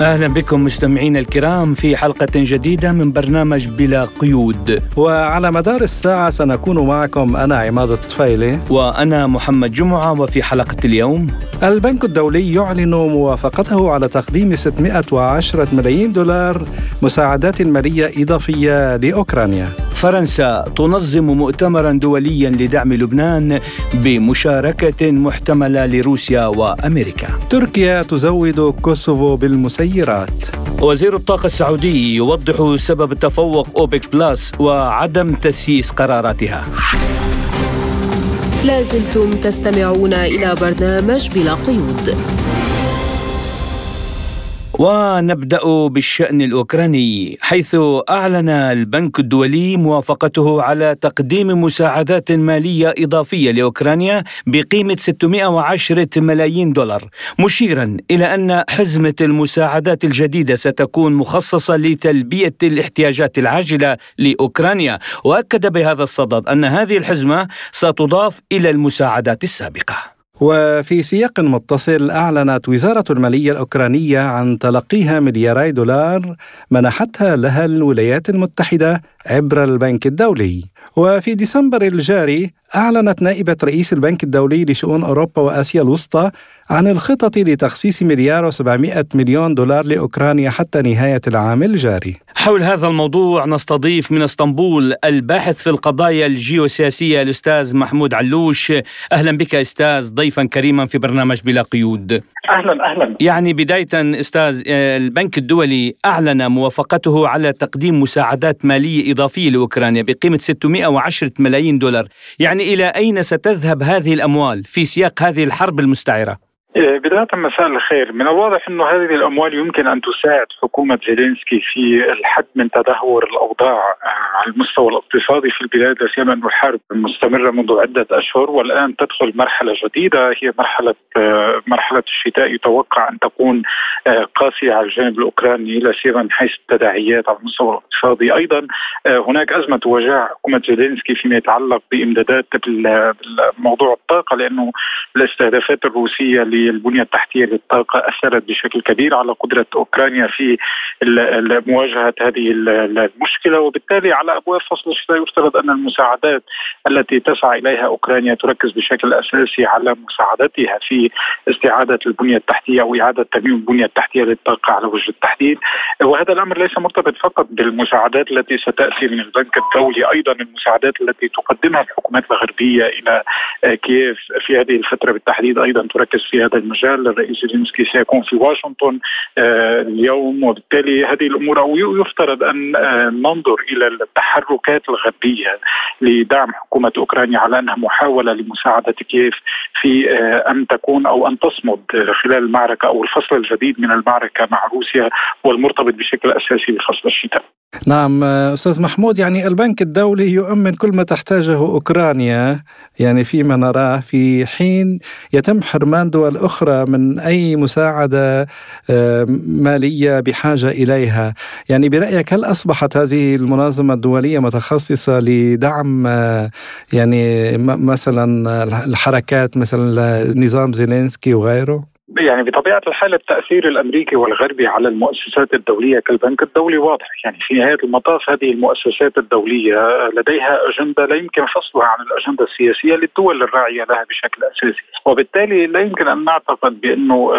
أهلا بكم مستمعينا الكرام في حلقة جديدة من برنامج بلا قيود. وعلى مدار الساعة سنكون معكم أنا عماد الطفيلي. وأنا محمد جمعة وفي حلقة اليوم البنك الدولي يعلن موافقته على تقديم 610 ملايين دولار مساعدات مالية إضافية لأوكرانيا. فرنسا تنظم مؤتمرا دوليا لدعم لبنان بمشاركة محتملة لروسيا وأمريكا. تركيا تزود كوسوفو بالمسيرات. وزير الطاقة السعودي يوضح سبب تفوق أوبك بلاس وعدم تسييس قراراتها. لازلتم تستمعون إلى برنامج بلا قيود. ونبدأ بالشأن الأوكراني حيث أعلن البنك الدولي موافقته على تقديم مساعدات مالية إضافية لأوكرانيا بقيمة 610 ملايين دولار مشيرا إلى أن حزمة المساعدات الجديدة ستكون مخصصة لتلبية الاحتياجات العاجلة لأوكرانيا. وأكد بهذا الصدد أن هذه الحزمة ستضاف إلى المساعدات السابقة. وفي سياق متصل أعلنت وزارة المالية الأوكرانية عن تلقيها ملياري دولار منحتها لها الولايات المتحدة عبر البنك الدولي. وفي ديسمبر الجاري أعلنت نائبة رئيس البنك الدولي لشؤون أوروبا وآسيا الوسطى عن الخطط لتخصيص مليار و700 مليون دولار لأوكرانيا حتى نهاية العام الجاري. حول هذا الموضوع نستضيف من اسطنبول الباحث في القضايا الجيوسياسية الأستاذ محمود علوش. أهلا بك أستاذ ضيفا كريما في برنامج بلا قيود. أهلا أهلا. يعني بداية أستاذ البنك الدولي أعلن موافقته على تقديم مساعدات مالية إضافية لأوكرانيا بقيمة 610 ملايين دولار. يعني إلى أين ستذهب هذه الأموال في سياق هذه الحرب المستعرة؟ إيه، بداية مساء الخير. من الواضح أنه هذه الأموال يمكن أن تساعد حكومة زيلينسكي في الحد من تدهور الأوضاع آه، على المستوى الاقتصادي في البلاد لا سيما أن الحرب مستمرة منذ عدة أشهر والآن تدخل مرحلة جديدة هي مرحلة آه، مرحلة الشتاء. يتوقع أن تكون آه، قاسية على الجانب الأوكراني لا سيما من حيث التداعيات على المستوى الاقتصادي. أيضا هناك أزمة تواجه حكومة زيلينسكي فيما يتعلق بإمدادات موضوع الطاقة لأنه الاستهدافات الروسية البنية التحتية للطاقه أثرت بشكل كبير على قدرة أوكرانيا في مواجهة هذه المشكلة. وبالتالي على أبواب فصل الشتاء يفترض أن المساعدات التي تسعى إليها أوكرانيا تركز بشكل أساسي على مساعدتها في استعادة البنية التحتية أو إعادة ترميم البنية التحتية للطاقه على وجه التحديد. وهذا الأمر ليس مرتبط فقط بالمساعدات التي ستأتي من البنك الدولي أيضا المساعدات التي تقدمها الحكومات الغربية إلى كييف في هذه الفترة بالتحديد أيضا تركز في هذا المجال الرئيس زيلينسكي سيكون في واشنطن آه، اليوم وبالتالي هذه الأمور أو يفترض أن آه، ننظر إلى التحركات الغربية لدعم حكومة أوكرانيا على أنها محاولة لمساعدة كييف في آه، أن تكون أو أن تصمد خلال المعركة أو الفصل الجديد من المعركة مع روسيا والمرتبط بشكل أساسي بفصل الشتاء. نعم أستاذ محمود يعني البنك الدولي يؤمن كل ما تحتاجه أوكرانيا يعني فيما نراه في حين يتم حرمان دول أخرى من أي مساعدة آه، مالية بحاجة إليها، يعني برأيك هل أصبحت هذه المنظمة الدولية متخصصة لدعم آه، يعني مثلا الحركات مثل نظام زيلينسكي وغيره؟ يعني بطبيعة الحال التأثير الأمريكي والغربي على المؤسسات الدولية كالبنك الدولي واضح، يعني في نهاية المطاف هذه المؤسسات الدولية لديها أجندة لا يمكن فصلها عن الأجندة السياسية للدول الراعية لها بشكل أساسي، وبالتالي لا يمكن أن نعتقد بأنه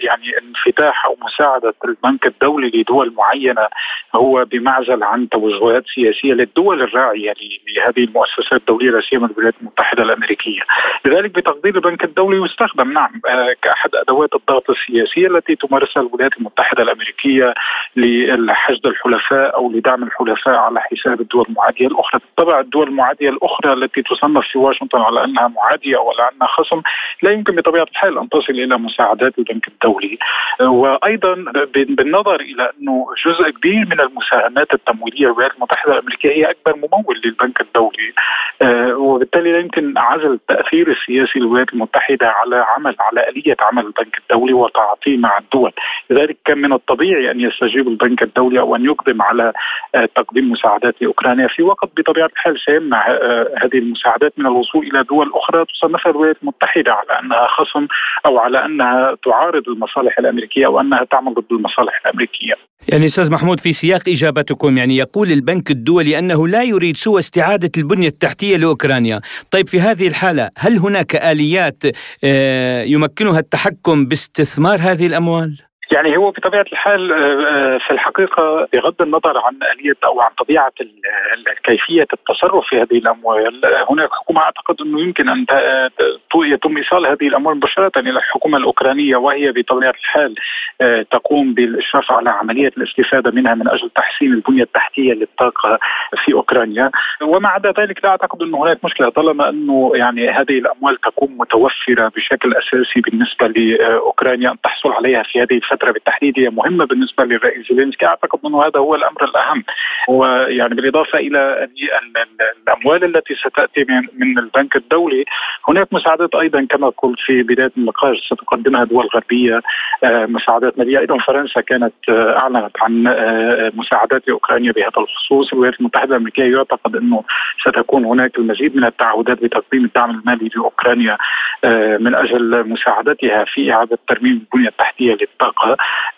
يعني انفتاح أو مساعدة البنك الدولي لدول معينة هو بمعزل عن توجهات سياسية للدول الراعية لهذه المؤسسات الدولية لا سيما الولايات المتحدة الأمريكية، لذلك بتقدير البنك الدولي يستخدم. نعم آه، كاحد أدوات الضغط السياسيه التي تمارسها الولايات المتحدة الأمريكية لحشد الحلفاء أو لدعم الحلفاء على حساب الدول المعادية الأخرى، بالطبع الدول المعادية الأخرى التي تصنف في واشنطن على أنها معادية أو على أنها خصم لا يمكن بطبيعة الحال أن تصل إلى مساعدات البنك الدولي. وأيضا بالنظر إلى أنه جزء كبير من المساهمات التمويلية للولايات المتحدة الأمريكية هي أكبر ممول للبنك الدولي. وبالتالي لا يمكن عزل التأثير السياسي للولايات المتحدة على عمل على آلية عمل عمل البنك الدولي وتعاطيه مع الدول. لذلك كان من الطبيعي أن يستجيب البنك الدولي أو أن يقدم على تقديم مساعدات لأوكرانيا في وقت بطبيعة الحال سيمنع هذه المساعدات من الوصول إلى دول أخرى تصنفها الولايات المتحدة على أنها خصم أو على أنها تعارض المصالح الأمريكية أو أنها تعمل ضد المصالح الأمريكية. يعني أستاذ محمود في سياق إجابتكم يعني يقول البنك الدولي أنه لا يريد سوى استعادة البنية التحتية لأوكرانيا، طيب في هذه الحالة هل هناك آليات آه، يمكنها التحكم باستثمار هذه الأموال؟ يعني هو بطبيعة الحال آه، آه، في الحقيقة بغض النظر عن آلية أو عن طبيعة كيفية التصرف في هذه الأموال هناك حكومة أعتقد أنه يمكن أن يتم إيصال هذه الأموال مباشرة إلى الحكومة الأوكرانية وهي بطبيعة الحال آه، تقوم بالإشراف على عمليه الاستفادة منها من أجل تحسين البنية التحتية للطاقة في أوكرانيا. وما عدا ذلك لا أعتقد أنه هناك مشكلة طالما أنه يعني هذه الأموال تكون متوفرة بشكل أساسي بالنسبة لأوكرانيا أن تحصل عليها في هذه الفترة الفترة بالتحديد هي مهمة بالنسبة للرئيس زيلينسكي. أعتقد أنه هذا هو الأمر الأهم. ويعني بالإضافة إلى الأموال التي ستأتي من البنك الدولي هناك مساعدات أيضا كما قلت في بداية النقاش ستقدمها دول غربيه آه، مساعدات مالية. أيضا فرنسا كانت آه، أعلنت عن آه، مساعدات لأوكرانيا بهذا الخصوص. الولايات المتحدة الأمريكية يعتقد أنه ستكون هناك المزيد من التعهدات بتقديم الدعم المالي لأوكرانيا من أجل مساعدتها في إعادة ترميم البنية التحتية للطاقة.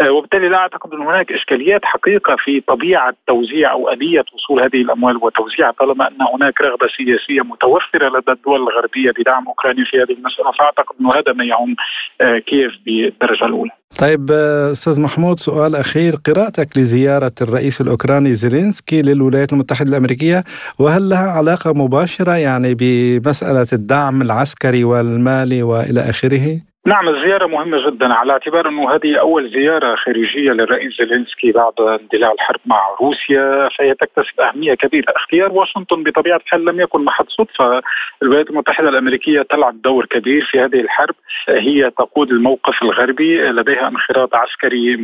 آه، وبالتالي لا أعتقد أن هناك إشكاليات حقيقة في طبيعة توزيع أو اليه وصول هذه الأموال وتوزيعها طالما أن هناك رغبة سياسية متوفرة لدى الدول الغربية بدعم أوكرانيا في هذه المسألة فأعتقد انه هذا ما يهم آه، كييف بالدرجة الأولى. طيب آه، أستاذ محمود سؤال أخير قراءتك لزيارة الرئيس الأوكراني زيلينسكي للولايات المتحدة الأمريكية وهل لها علاقة مباشرة يعني بمسألة الدعم العسكري والمالي وإلى آخره؟ نعم الزيارة مهمة جدا. على اعتبار أنه هذه أول زيارة خارجية للرئيس زيلينسكي بعد اندلاع الحرب مع روسيا فهي تكتسب أهمية كبيرة. اختيار واشنطن بطبيعة الحال لم يكن محض صدفة. الولايات المتحدة الأمريكية تلعب دور كبير في هذه الحرب. هي تقود الموقف الغربي. لديها انخراط عسكري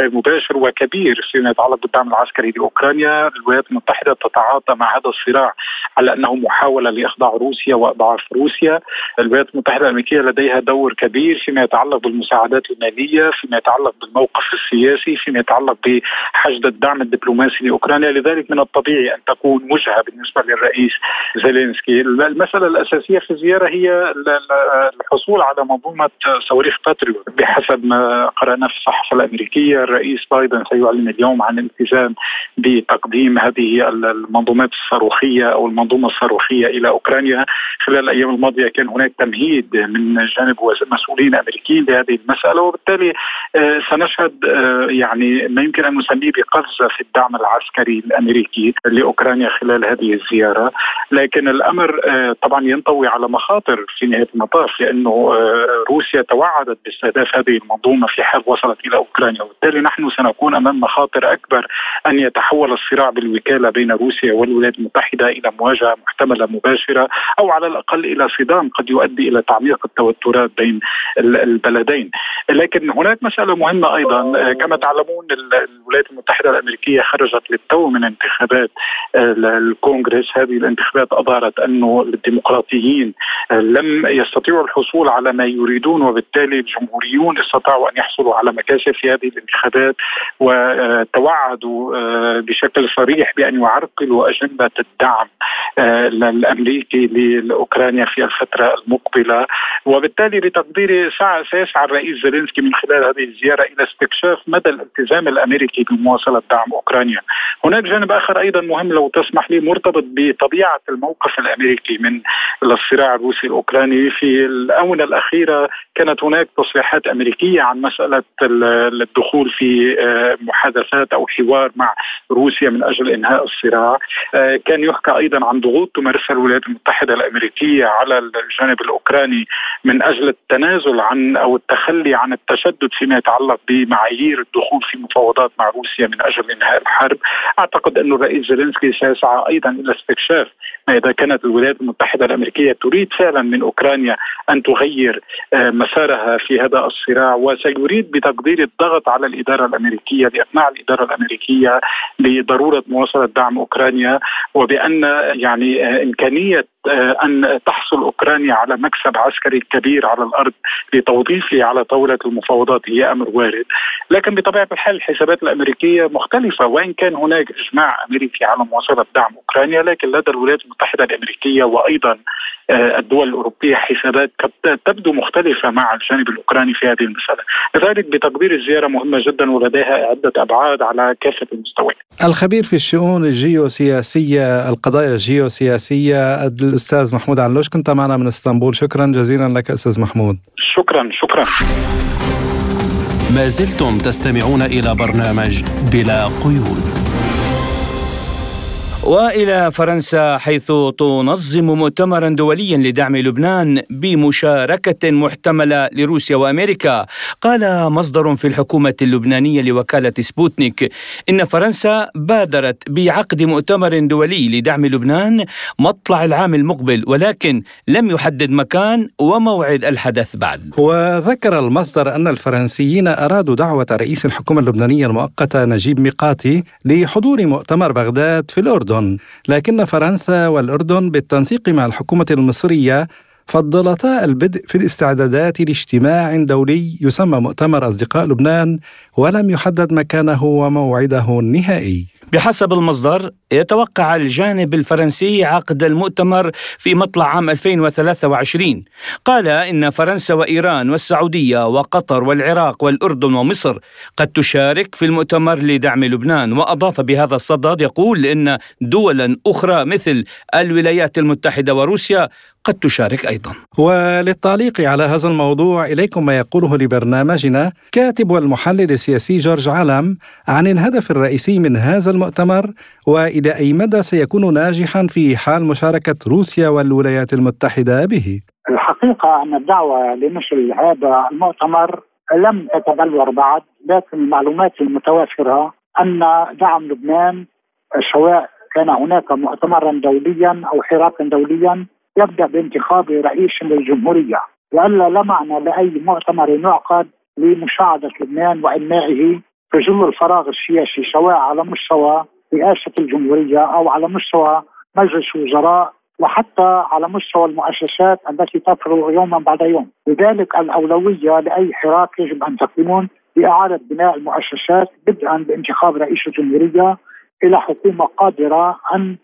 غير مباشر وكبير فيما يتعلق بالدعم العسكري لأوكرانيا. الولايات المتحدة تتعاطى مع هذا الصراع على أنه محاولة لإخضاع روسيا وإضعاف روسيا. الولايات المتحدة الأمريكية لديها دور كبير كبير فيما يتعلق بالمساعدات المالية، فيما يتعلق بالموقف السياسي، فيما يتعلق بحشد الدعم الدبلوماسي لأوكرانيا، لذلك من الطبيعي أن تكون وجهه بالنسبة للرئيس زيلينسكي، المسألة الأساسية في الزيارة هي الحصول على منظومة صواريخ باتريوت. بحسب ما قرانا في الصحافه الأمريكية، الرئيس بايدن سيعلن اليوم عن الالتزام بتقديم هذه المنظومات الصاروخية أو المنظومة الصاروخية إلى أوكرانيا، خلال الأيام الماضية كان هناك تمهيد من جانب مسؤولين مسؤولين أمريكيين لهذه المسألة وبالتالي آه، سنشهد آه، يعني ما يمكن أن نسميه بقفزة في الدعم العسكري الأمريكي لأوكرانيا خلال هذه الزيارة. لكن الأمر آه، طبعا ينطوي على مخاطر في نهاية المطاف لأنه روسيا توعدت باستهداف هذه المنظومة في حال وصلت إلى أوكرانيا. وبالتالي نحن سنكون أمام مخاطر أكبر أن يتحول الصراع بالوكالة بين روسيا والولايات المتحدة إلى مواجهة محتملة مباشرة أو على الأقل إلى صدام قد يؤدي إلى تعميق التوترات بين البلدين. لكن هناك مسألة مهمة أيضا. آه، كما تعلمون الولايات المتحدة الأمريكية خرجت للتو من انتخابات آه، الكونغرس. هذه الانتخابات أظهرت أنه الديمقراطيين آه، لم يستطيعوا الحصول على ما يريدون وبالتالي الجمهوريون استطاعوا أن يحصلوا على مكاسب في هذه الانتخابات وتوعدوا بشكل صريح بأن يعرقلوا أجندة الدعم الأمريكي لأوكرانيا في الفترة المقبلة. وبالتالي بتقديري سيسعى الرئيس زيلينسكي من خلال هذه الزيارة إلى استكشاف مدى الالتزام الأمريكي بمواصلة دعم أوكرانيا. هناك جانب آخر أيضا مهم لو تسمح لي مرتبط بطبيعة الموقف الأمريكي من الصراع الروسي الأوكراني. في الآونة الأخيرة كانت هناك تصريحات أمريكية عن مسألة الدخول في آه، محادثات أو حوار مع روسيا من أجل إنهاء الصراع. آه، كان يحكى أيضا عن ضغوط تمارسها الولايات المتحدة الأمريكية على الجانب الأوكراني من أجل التنازل التنازل عن أو التخلي عن التشدد فيما يتعلق بمعايير الدخول في مفاوضات مع روسيا من أجل إنهاء الحرب. أعتقد أن الرئيس زيلينسكي سيسعى أيضا إلى استكشاف ما إذا كانت الولايات المتحدة الأمريكية تريد فعلا من أوكرانيا أن تغير آه، مسارها في هذا الصراع وسيريد بتقدير الضغط على الإدارة الأمريكية لإقناع الإدارة الأمريكية بضروره مواصلة دعم أوكرانيا وبأن يعني آه، إمكانية آه، أن تحصل أوكرانيا على مكسب عسكري كبير على الأرض لتوظيفه على طاولة المفاوضات هي أمر وارد، لكن بطبيعة الحال الحسابات الأمريكية مختلفة وإن كان هناك إجماع أمريكي على مواصلة دعم أوكرانيا لكن لدى الولايات المتحدة الأمريكية وأيضا آه، الدول الأوروبية حسابات تبدو مختلفة مع الجانب الأوكراني في هذه المسألة، لذلك بتقدير الزيارة مهمة جدا ولديها عدة أبعاد على كافة المستويات. الخبير في الشؤون الجيوسياسية القضايا الجيوسياسية الأستاذ محمود علوش كنت معنا من إسطنبول. شكرا جزيلا لك أستاذ محمود. شكرا شكرا. ما زلتم تستمعون إلى برنامج بلا قيود. وإلى فرنسا حيث تنظم مؤتمرا دوليا لدعم لبنان بمشاركة محتملة لروسيا وأمريكا. قال مصدر في الحكومة اللبنانية لوكالة سبوتنيك إن فرنسا بادرت بعقد مؤتمر دولي لدعم لبنان مطلع العام المقبل ولكن لم يحدد مكان وموعد الحدث بعد. وذكر المصدر أن الفرنسيين أرادوا دعوة رئيس الحكومة اللبنانية المؤقتة نجيب ميقاتي لحضور مؤتمر بغداد في الأردن. الأردن لكن فرنسا والأردن بالتنسيق مع الحكومة المصرية فضلتا البدء في الاستعدادات لاجتماع دولي يسمى مؤتمر أصدقاء لبنان ولم يحدد مكانه وموعده النهائي. بحسب المصدر يتوقع الجانب الفرنسي عقد المؤتمر في مطلع عام 2023 قال إن فرنسا وإيران والسعودية وقطر والعراق والأردن ومصر قد تشارك في المؤتمر لدعم لبنان. وأضاف بهذا الصدد يقول إن دولا أخرى مثل الولايات المتحدة وروسيا قد تشارك أيضا. وللتعليق على هذا الموضوع إليكم ما يقوله لبرنامجنا كاتب والمحلل السياسي جورج علم عن الهدف الرئيسي من هذا المؤتمر وإلى أي مدى سيكون ناجحا في حال مشاركة روسيا والولايات المتحدة به؟ الحقيقة أن الدعوة لمثل هذا المؤتمر لم تتبلور بعد لكن المعلومات المتوافرة أن دعم لبنان سواء كان هناك مؤتمرا دوليا أو حراكا دوليا يبدأ بانتخاب رئيس للجمهورية وإلا لا معنى لأي مؤتمر يعقد لمساعدة لبنان وانمائه في ظل الفراغ السياسي سواء على مستوى رئاسة الجمهورية أو على مستوى مجلس وزراء وحتى على مستوى المؤسسات التي تفرغ يوما بعد يوم، لذلك الأولوية لأي حراك يجب أن تكون بإعادة بناء المؤسسات بدءا بانتخاب رئيس الجمهورية إلى حكومة قادرة أن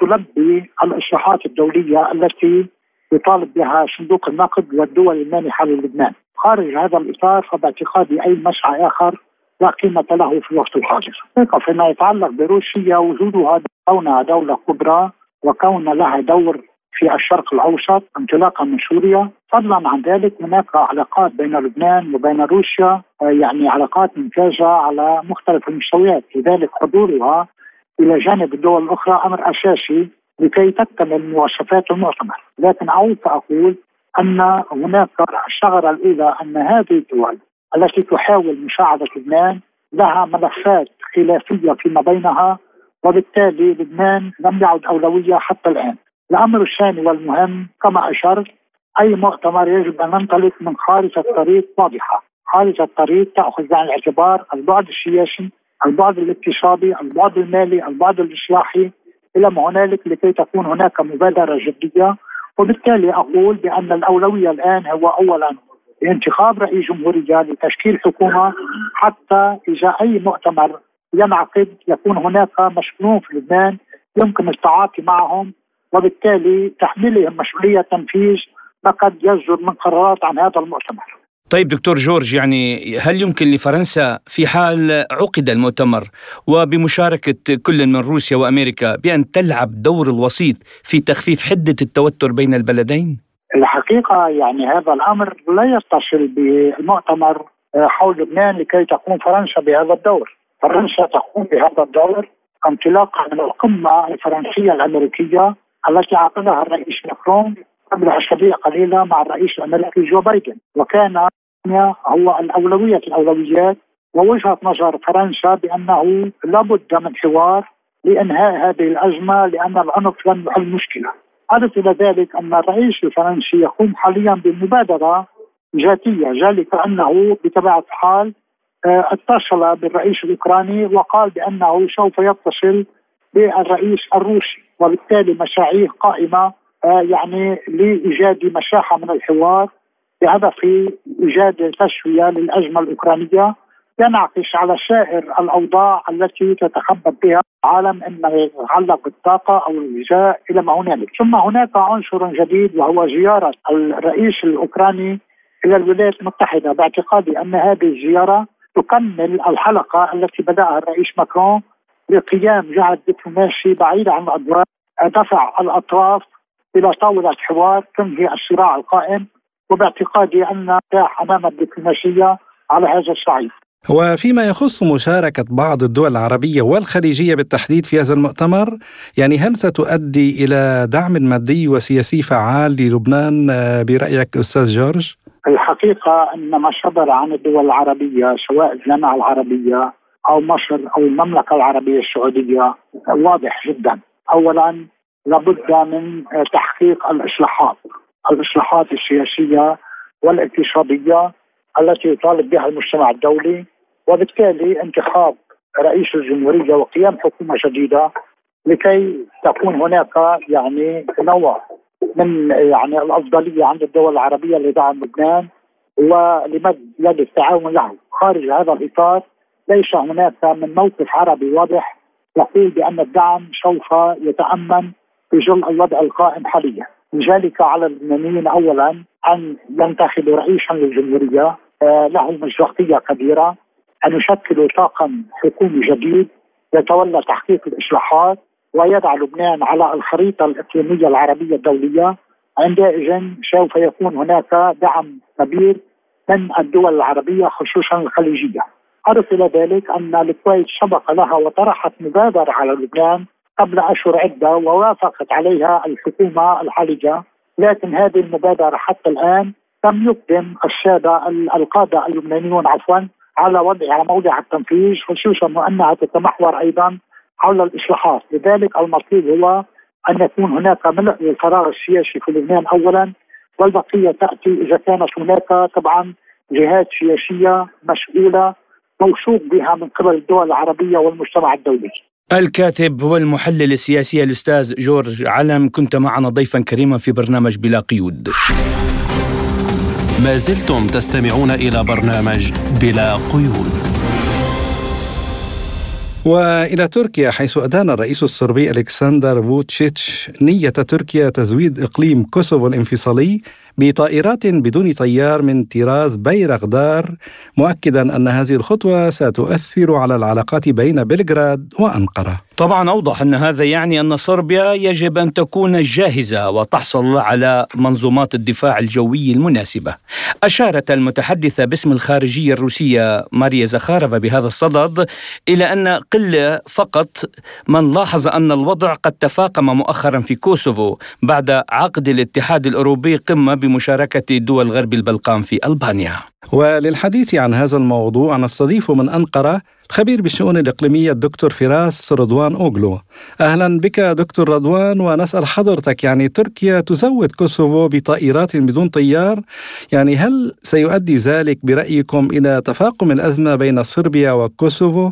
تلبي الاصلاحات الدولية التي يطالب بها صندوق النقد والدول المانحة للبنان. خارج هذا الإطار فباعتقادي أي مسعى آخر لا قيمة له في الوقت الحاضر. فيما يتعلق بروسيا وجودها كونها دولة كبرى وكون لها دور في الشرق الأوسط انطلاقا من سوريا، فضلا عن ذلك هناك علاقات بين لبنان وبين روسيا يعني علاقات ممتازة على مختلف المستويات، لذلك حضورها إلى جانب الدول الاخرى أمر أساسي لكي تكتمل مواصفات المؤتمر، لكن أعود فأقول أن هناك الثغره الاولى أن هذه الدول التي تحاول مساعدة لبنان لها ملفات خلافية فيما بينها وبالتالي لبنان لم يعد أولوية حتى الآن. الأمر الثاني والمهم كما أشرت أي مؤتمر يجب أن ننطلق من خارطه طريق واضحة، خارطه طريق تأخذ بعين الاعتبار البعد السياسي البعد الاقتصادي، البعد المالي، البعد الاصلاحي إلى ما هنالك لكي تكون هناك مبادرة جدية وبالتالي أقول بأن الأولوية الآن هو اولا انتخاب رئيس جمهوريه لتشكيل حكومة حتى إذا أي مؤتمر ينعقد يكون هناك مسؤولون في لبنان يمكن التعاطي معهم وبالتالي تحميلهم مسؤولية تنفيذ ما قد يصدر من قرارات عن هذا المؤتمر. طيب دكتور جورج يعني هل يمكن لفرنسا في حال عقد المؤتمر وبمشاركة كل من روسيا وأمريكا بأن تلعب دور الوسيط في تخفيف حدة التوتر بين البلدين؟ الحقيقة يعني هذا الأمر لا يتصل بالمؤتمر حول لبنان لكي تقوم فرنسا بهذا الدور فرنسا تقوم بهذا الدور انطلاقا من القمة الفرنسية الأمريكية التي عقدها الرئيس ماكرون قبل أسابيع قليلة مع الرئيس الأمريكي جو بايدن. وكان هو الأولوية الأولويات ووجهة نظر فرنسا بأنه لابد من حوار لإنهاء هذه الأزمة لأن العنف لن يحل مشكلة. أضف إلى ذلك أن الرئيس الفرنسي يقوم حاليا بمبادرة ذاتية ذلك أنه بطبيعة الحال آه، اتصل بالرئيس الأوكراني وقال بأنه سوف يتصل بالرئيس الروسي وبالتالي مشاريع قائمة يعني لإيجاد مساحة من الحوار بهدف إيجاد تسوية للأزمة الأوكرانية ينعكس على سائر الأوضاع التي تتخبط بها عالم إما يتعلق بالطاقة أو الغذاء إلى ما هنالك، ثم هناك عنصر جديد وهو زيارة الرئيس الأوكراني إلى الولايات المتحدة باعتقادي أن هذه الزيارة تكمل الحلقة التي بدأها الرئيس ماكرون بقيام جهد دبلوماسي بعيد عن الادوار دفع الأطراف إلى طاولة حوار تنهي الصراع القائم وباعتقادي أن امام الدبلوماسية على هذا الصعيد. وفيما يخص مشاركة بعض الدول العربية والخليجية بالتحديد في هذا المؤتمر يعني هل ستؤدي إلى دعم مادي وسياسي فعال للبنان آه، برأيك أستاذ جورج؟ الحقيقة أن ما صدر عن الدول العربية سواء الجامعة العربية أو مصر أو المملكة العربية السعودية واضح جدا أولا لابد من تحقيق الإصلاحات الإصلاحات السياسية والاقتصادية التي يطالب بها المجتمع الدولي وبالتالي انتخاب رئيس الجمهورية وقيام حكومة جديده لكي تكون هناك يعني نوع من يعني الأفضلية عند الدول العربية لدعم لبنان ولمد يد التعاون له. خارج هذا الإطار ليس هناك من موقف عربي واضح يقول بأن الدعم سوف يتأمن ظل الوضع القائم حاليا لذلك على اللبنانيين اولا أن ينتخبوا رئيسا للجمهورية آه، له مصداقيه كبيرة أن يشكلوا طاقم حكومي جديد يتولى تحقيق الإصلاحات ويضع لبنان على الخريطة الإقليمية العربية الدولية عندئذ سوف يكون هناك دعم كبير من الدول العربية خصوصا الخليجية. أضف إلى ذلك أن الكويت سبق لها وطرحت مبادرة على لبنان قبل أشهر عدة ووافقت عليها الحكومة الحاليه لكن هذه المبادرة حتى الآن لم يقدم الساده القادة اللبنانيون عفوا على وضع على موضع التنفيذ خصوصا وأنها تتمحور أيضا حول الاصلاحات، لذلك المطلوب هو أن يكون هناك ملء للفراغ السياسي في لبنان اولا والبقية تأتي إذا كانت هناك طبعا جهات سياسية مسؤوله موثوق بها من قبل الدول العربية والمجتمع الدولي. الكاتب والمحلل السياسي الأستاذ جورج علم. كنت معنا ضيفا كريما في برنامج بلا قيود. ما زلتم تستمعون إلى برنامج بلا قيود. وإلى تركيا حيث أدان الرئيس الصربي ألكسندر فوتشيتش نية تركيا تزويد إقليم كوسوفو الانفصالي. بطائرات بدون طيار من طراز بيرقدار مؤكدا أن هذه الخطوة ستؤثر على العلاقات بين بلغراد وأنقرة. طبعا أوضح أن هذا يعني أن صربيا يجب أن تكون جاهزة وتحصل على منظومات الدفاع الجوي المناسبة. أشارت المتحدثة باسم الخارجية الروسية ماريا زخارفا بهذا الصدد إلى أن قلة فقط من لاحظ أن الوضع قد تفاقم مؤخرا في كوسوفو بعد عقد الاتحاد الأوروبي قمة بمشاركة دول غرب البلقان في ألبانيا وللحديث عن هذا الموضوع نستضيف من أنقرة خبير بالشؤون الإقليمية الدكتور فراس رضوان أوغلو. أهلا بك دكتور رضوان ونسأل حضرتك يعني تركيا تزود كوسوفو بطائرات بدون طيار؟ يعني هل سيؤدي ذلك برأيكم إلى تفاقم الأزمة بين صربيا وكوسوفو؟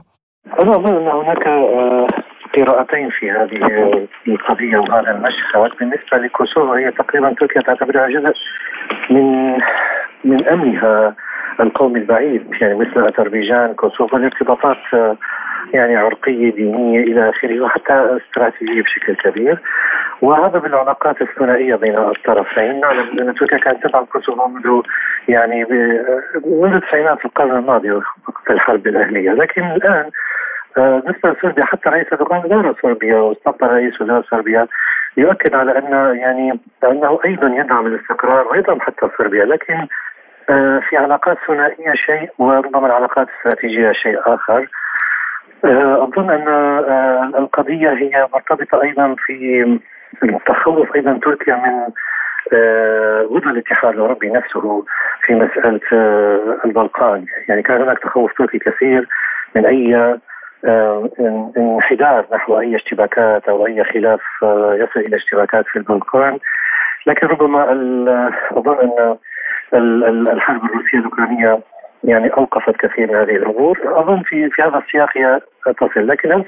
أنا أظن أن هناك آه، قراءتين في هذه القضية وهذا المشهد. بالنسبة لكوسوفو هي تقريبا تركيا تعتبرها جزء من من أمنها. القومي البعيد يعني مثل أذربيجان كوسوفو الارتباطات يعني عرقية دينية إلى آخره وحتى استراتيجية بشكل كبير. وهذا بالعلاقات الثنائية بين الطرفين. نعلم أن تركيا كانت تدعم كوسوفو منذ يعني منذ تسعينات القرن الماضي وقت الحرب الأهلية. لكن الآن بالنسبة لصربيا حتى رئيس أردوغان زار صربيا واستقبل رئيس وزراء صربيا يؤكد على أن يعني أنه أيضا يدعم الاستقرار ويدعم حتى صربيا. لكن آه، في علاقات ثنائية شيء وربما العلاقات الاستراتيجيه شيء آخر. آه، أظن أن آه، القضية هي مرتبطة أيضا في تخوف أيضا تركيا من وضع الاتحاد الأوروبي نفسه في مسألة البلقان، يعني كان هناك تخوف تركي كثير من أي انحدار نحو أي اشتباكات أو أي خلاف يصل إلى اشتباكات في البلقان. لكن ربما أظن أن الحرب الروسية الأوكرانية يعني أوقفت كثير من هذه الأمور، أظن في في هذا السياق هي تصل، لكن هل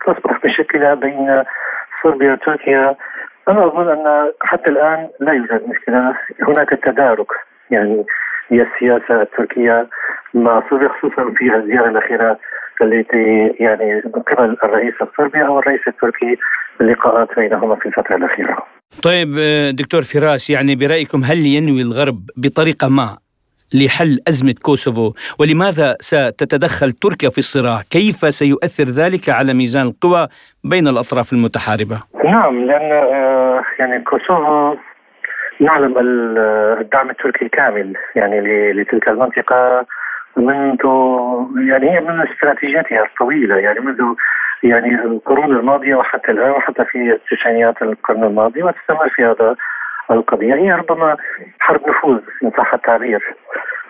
ستصبح مشكله بين صربيا وتركيا؟ أنا أظن أن حتى الآن لا يوجد مشكلة، هناك تدارك يعني هي السياسة التركية مع صربيا خصوصا في الزيارة الأخيرة التي يعني من قبل الرئيس الصربي أو الرئيس التركي اللقاءات بينهما في الفترة الأخيرة. طيب دكتور فراس يعني برأيكم هل ينوي الغرب بطريقة ما لحل أزمة كوسوفو؟ ولماذا ستتدخل تركيا في الصراع؟ كيف سيؤثر ذلك على ميزان القوى بين الأطراف المتحاربة؟ نعم لأن يعني كوسوفو نعلم الدعم التركي الكامل يعني لتلك المنطقة منذ يعني هي من استراتيجيتها الطويلة يعني منذ يعني القرون الماضية وحتى الآن وحتى في التسعينيات القرن الماضي وتستمر في هذا القضية. هي ربما حرب نفوذ إن صح التعبير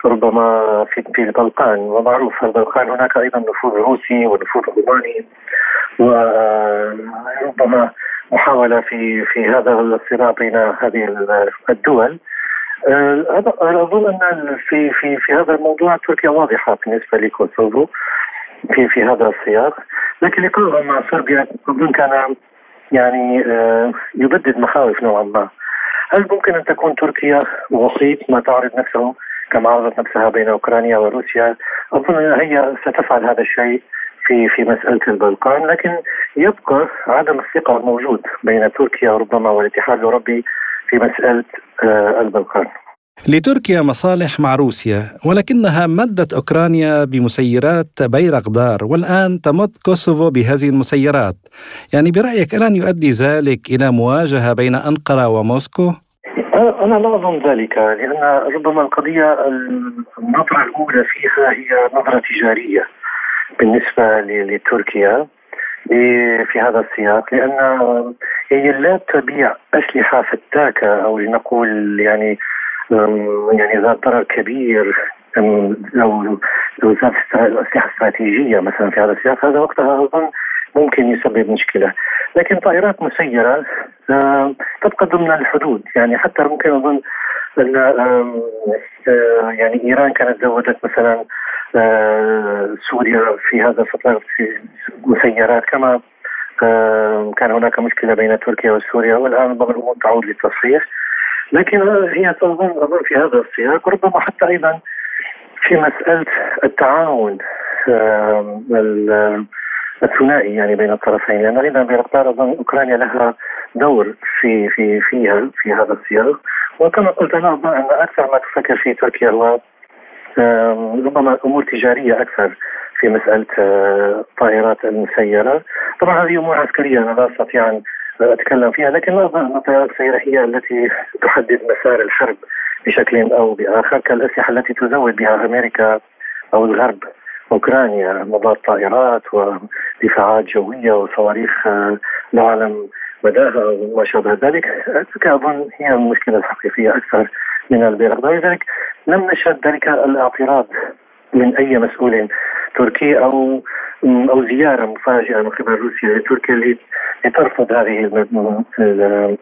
ربما في في البلقان. ومعروف البلقان هناك أيضا نفوذ روسي ونفوذ ألماني. وربما محاولة في في هذا الصراع بين هذه الدول. أه، أظن أن في في في هذا الموضوع تركيا واضحة بالنسبة لكوسوفو في في هذا السياق. لكن لقاء مع صربيا اظن كان يعني أه، يبدد مخاوف نوعا ما. هل ممكن أن تكون تركيا وسيط ما تعرض نفسه كما عرضت نفسها بين أوكرانيا وروسيا؟ أن هي ستفعل هذا الشيء في في مسألة البلقان لكن يبقى عدم الثقة الموجود بين تركيا وربما والاتحاد الأوروبي في مسألة آه، البلقان. لتركيا مصالح مع روسيا ولكنها مدت أوكرانيا بمسيرات بيرقدار والآن تمد كوسوفو بهذه المسيرات. يعني برأيك الان يؤدي ذلك إلى مواجهة بين أنقرة وموسكو؟ أنا لا أظن ذلك لأن ربما القضية النظره الأولى فيها هي نظرة تجارية بالنسبة لتركيا في هذا السياق لأن هي لا تبيع أسلحة فتاكة أو لنقول يعني يعني ذات ضرر كبير. لو لو ذات اسلحه استراتيجية مثلا في هذا السياق هذا وقتها اظن ممكن يسبب مشكلة. لكن طائرات مسيرة تبقى ضمن الحدود. يعني حتى ممكن أظن أن يعني إيران كانت زودت مثلا سوريا في هذا الفترة في مسيرات كما كان هناك مشكلة بين تركيا وسوريا والآن ربما الأمور تعود للتصحيح. لكن هي تظن اظن في هذا السياق وربما حتى أيضا في مسألة التعاون الثنائي يعني بين الطرفين لأن يعني أيضا بالاقطار اظن أوكرانيا لها دور في في فيها في هذا السياق. وكما قلت أنا أظن أن أكثر ما تفكر فيه تركيا هو ربما أمور تجارية أكثر في مسألة الطائرات المسيرة. طبعا هذه أمور عسكرية أنا لا أستطيع أن أتكلم فيها لكن لا اظن ان الطائرات المسيره هي التي تحدد مسار الحرب بشكل أو بآخر كالأسلحة التي تزود بها أمريكا أو الغرب. أوكرانيا مضاد طائرات ودفاعات جوية وصواريخ لا أعلم مداها وما شابه ذلك. أظن هي المشكلة الحقيقية أكثر من البيرق لذلك لم نشهد ذلك الاعتراض من أي مسؤول تركي أو أو زيارة مفاجئه من قبل روسيا لتركيا لترفض هذه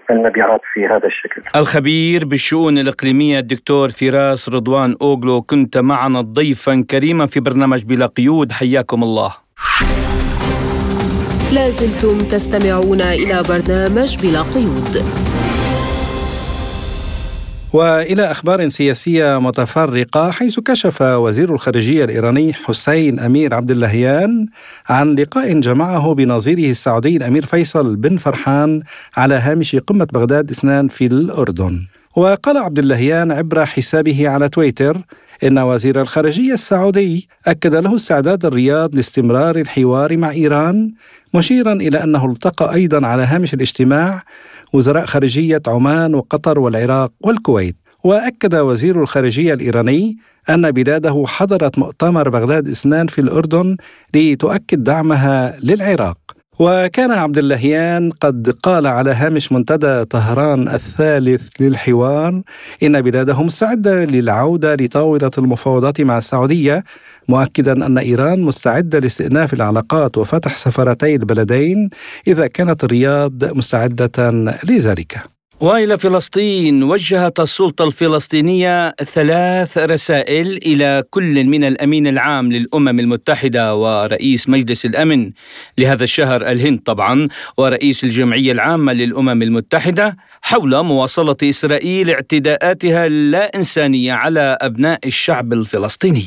المبيعات في هذا الشكل. الخبير بالشؤون الإقليمية الدكتور فراس رضوان أوغلو كنت معنا ضيفا كريما في برنامج بلا قيود حياكم الله. لازلتم تستمعون إلى برنامج بلا قيود. وإلى أخبار سياسية متفرقة حيث كشف وزير الخارجية الإيراني حسين أمير عبد اللهيان عن لقاء جمعه بنظيره السعودي الأمير فيصل بن فرحان على هامش قمة بغداد اثنان في الأردن. وقال عبد اللهيان عبر حسابه على تويتر إن وزير الخارجية السعودي أكد له استعداد الرياض لاستمرار الحوار مع إيران مشيرا إلى أنه التقى أيضا على هامش الاجتماع وزراء خارجية عمان وقطر والعراق والكويت. وأكد وزير الخارجية الإيراني أن بلاده حضرت مؤتمر بغداد إسنان في الأردن لتؤكد دعمها للعراق. وكان عبد اللهيان قد قال على هامش منتدى طهران الثالث للحوار إن بلاده مستعدة للعودة لطاولة المفاوضات مع السعودية مؤكدا أن إيران مستعدة لاستئناف العلاقات وفتح سفارتي البلدين إذا كانت الرياض مستعدة لذلك. وإلى فلسطين وجهت السلطة الفلسطينية ثلاث رسائل إلى كل من الأمين العام للأمم المتحدة ورئيس مجلس الأمن لهذا الشهر الهند طبعا ورئيس الجمعية العامة للأمم المتحدة حول مواصلة إسرائيل اعتداءاتها اللا إنسانية على أبناء الشعب الفلسطيني.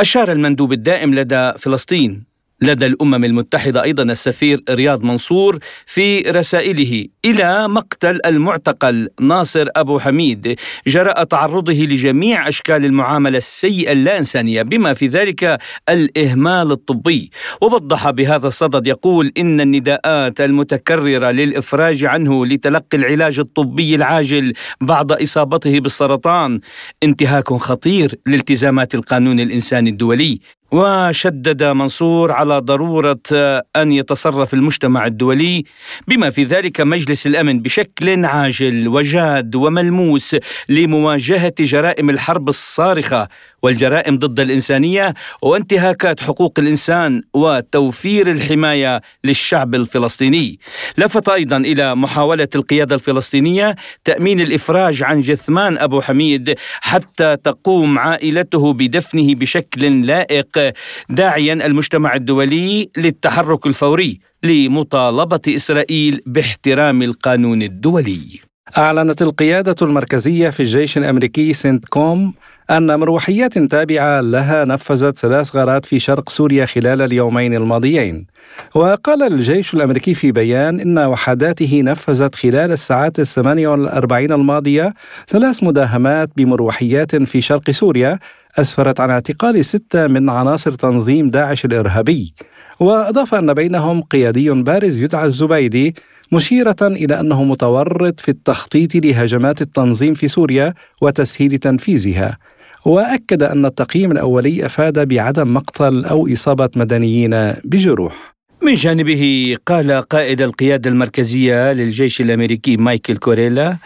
أشار المندوب الدائم لدى فلسطين لدى الأمم المتحدة أيضا السفير رياض منصور في رسائله إلى مقتل المعتقل ناصر أبو حميد. جراء تعرضه لجميع أشكال المعاملة السيئة اللا انسانيه بما في ذلك الإهمال الطبي. ووضح بهذا الصدد يقول إن النداءات المتكررة للإفراج عنه لتلقي العلاج الطبي العاجل بعد إصابته بالسرطان انتهاك خطير لالتزامات القانون الإنساني الدولي. وشدد منصور على ضرورة أن يتصرف المجتمع الدولي بما في ذلك مجلس الأمن بشكل عاجل وجاد وملموس لمواجهة جرائم الحرب الصارخة والجرائم ضد الإنسانية وانتهاكات حقوق الإنسان وتوفير الحماية للشعب الفلسطيني. لفت أيضا إلى محاولة القيادة الفلسطينية تأمين الإفراج عن جثمان أبو حميد حتى تقوم عائلته بدفنه بشكل لائق داعيا المجتمع الدولي للتحرك الفوري لمطالبة إسرائيل باحترام القانون الدولي. أعلنت القيادة المركزية في الجيش الأمريكي سنتكوم أن مروحيات تابعة لها نفذت ثلاث غارات في شرق سوريا خلال اليومين الماضيين وقال الجيش الأمريكي في بيان إن وحداته نفذت خلال الساعات الثمانية والأربعين الماضية ثلاث مداهمات بمروحيات في شرق سوريا أسفرت عن اعتقال ستة من عناصر تنظيم داعش الإرهابي. وأضاف أن بينهم قيادي بارز يدعى الزبيدي مشيرة إلى أنه متورط في التخطيط لهجمات التنظيم في سوريا وتسهيل تنفيذها. وأكد أن التقييم الأولي أفاد بعدم مقتل أو إصابة مدنيين بجروح. من جانبه قال قائد القيادة المركزية للجيش الأمريكي مايكل كوريلا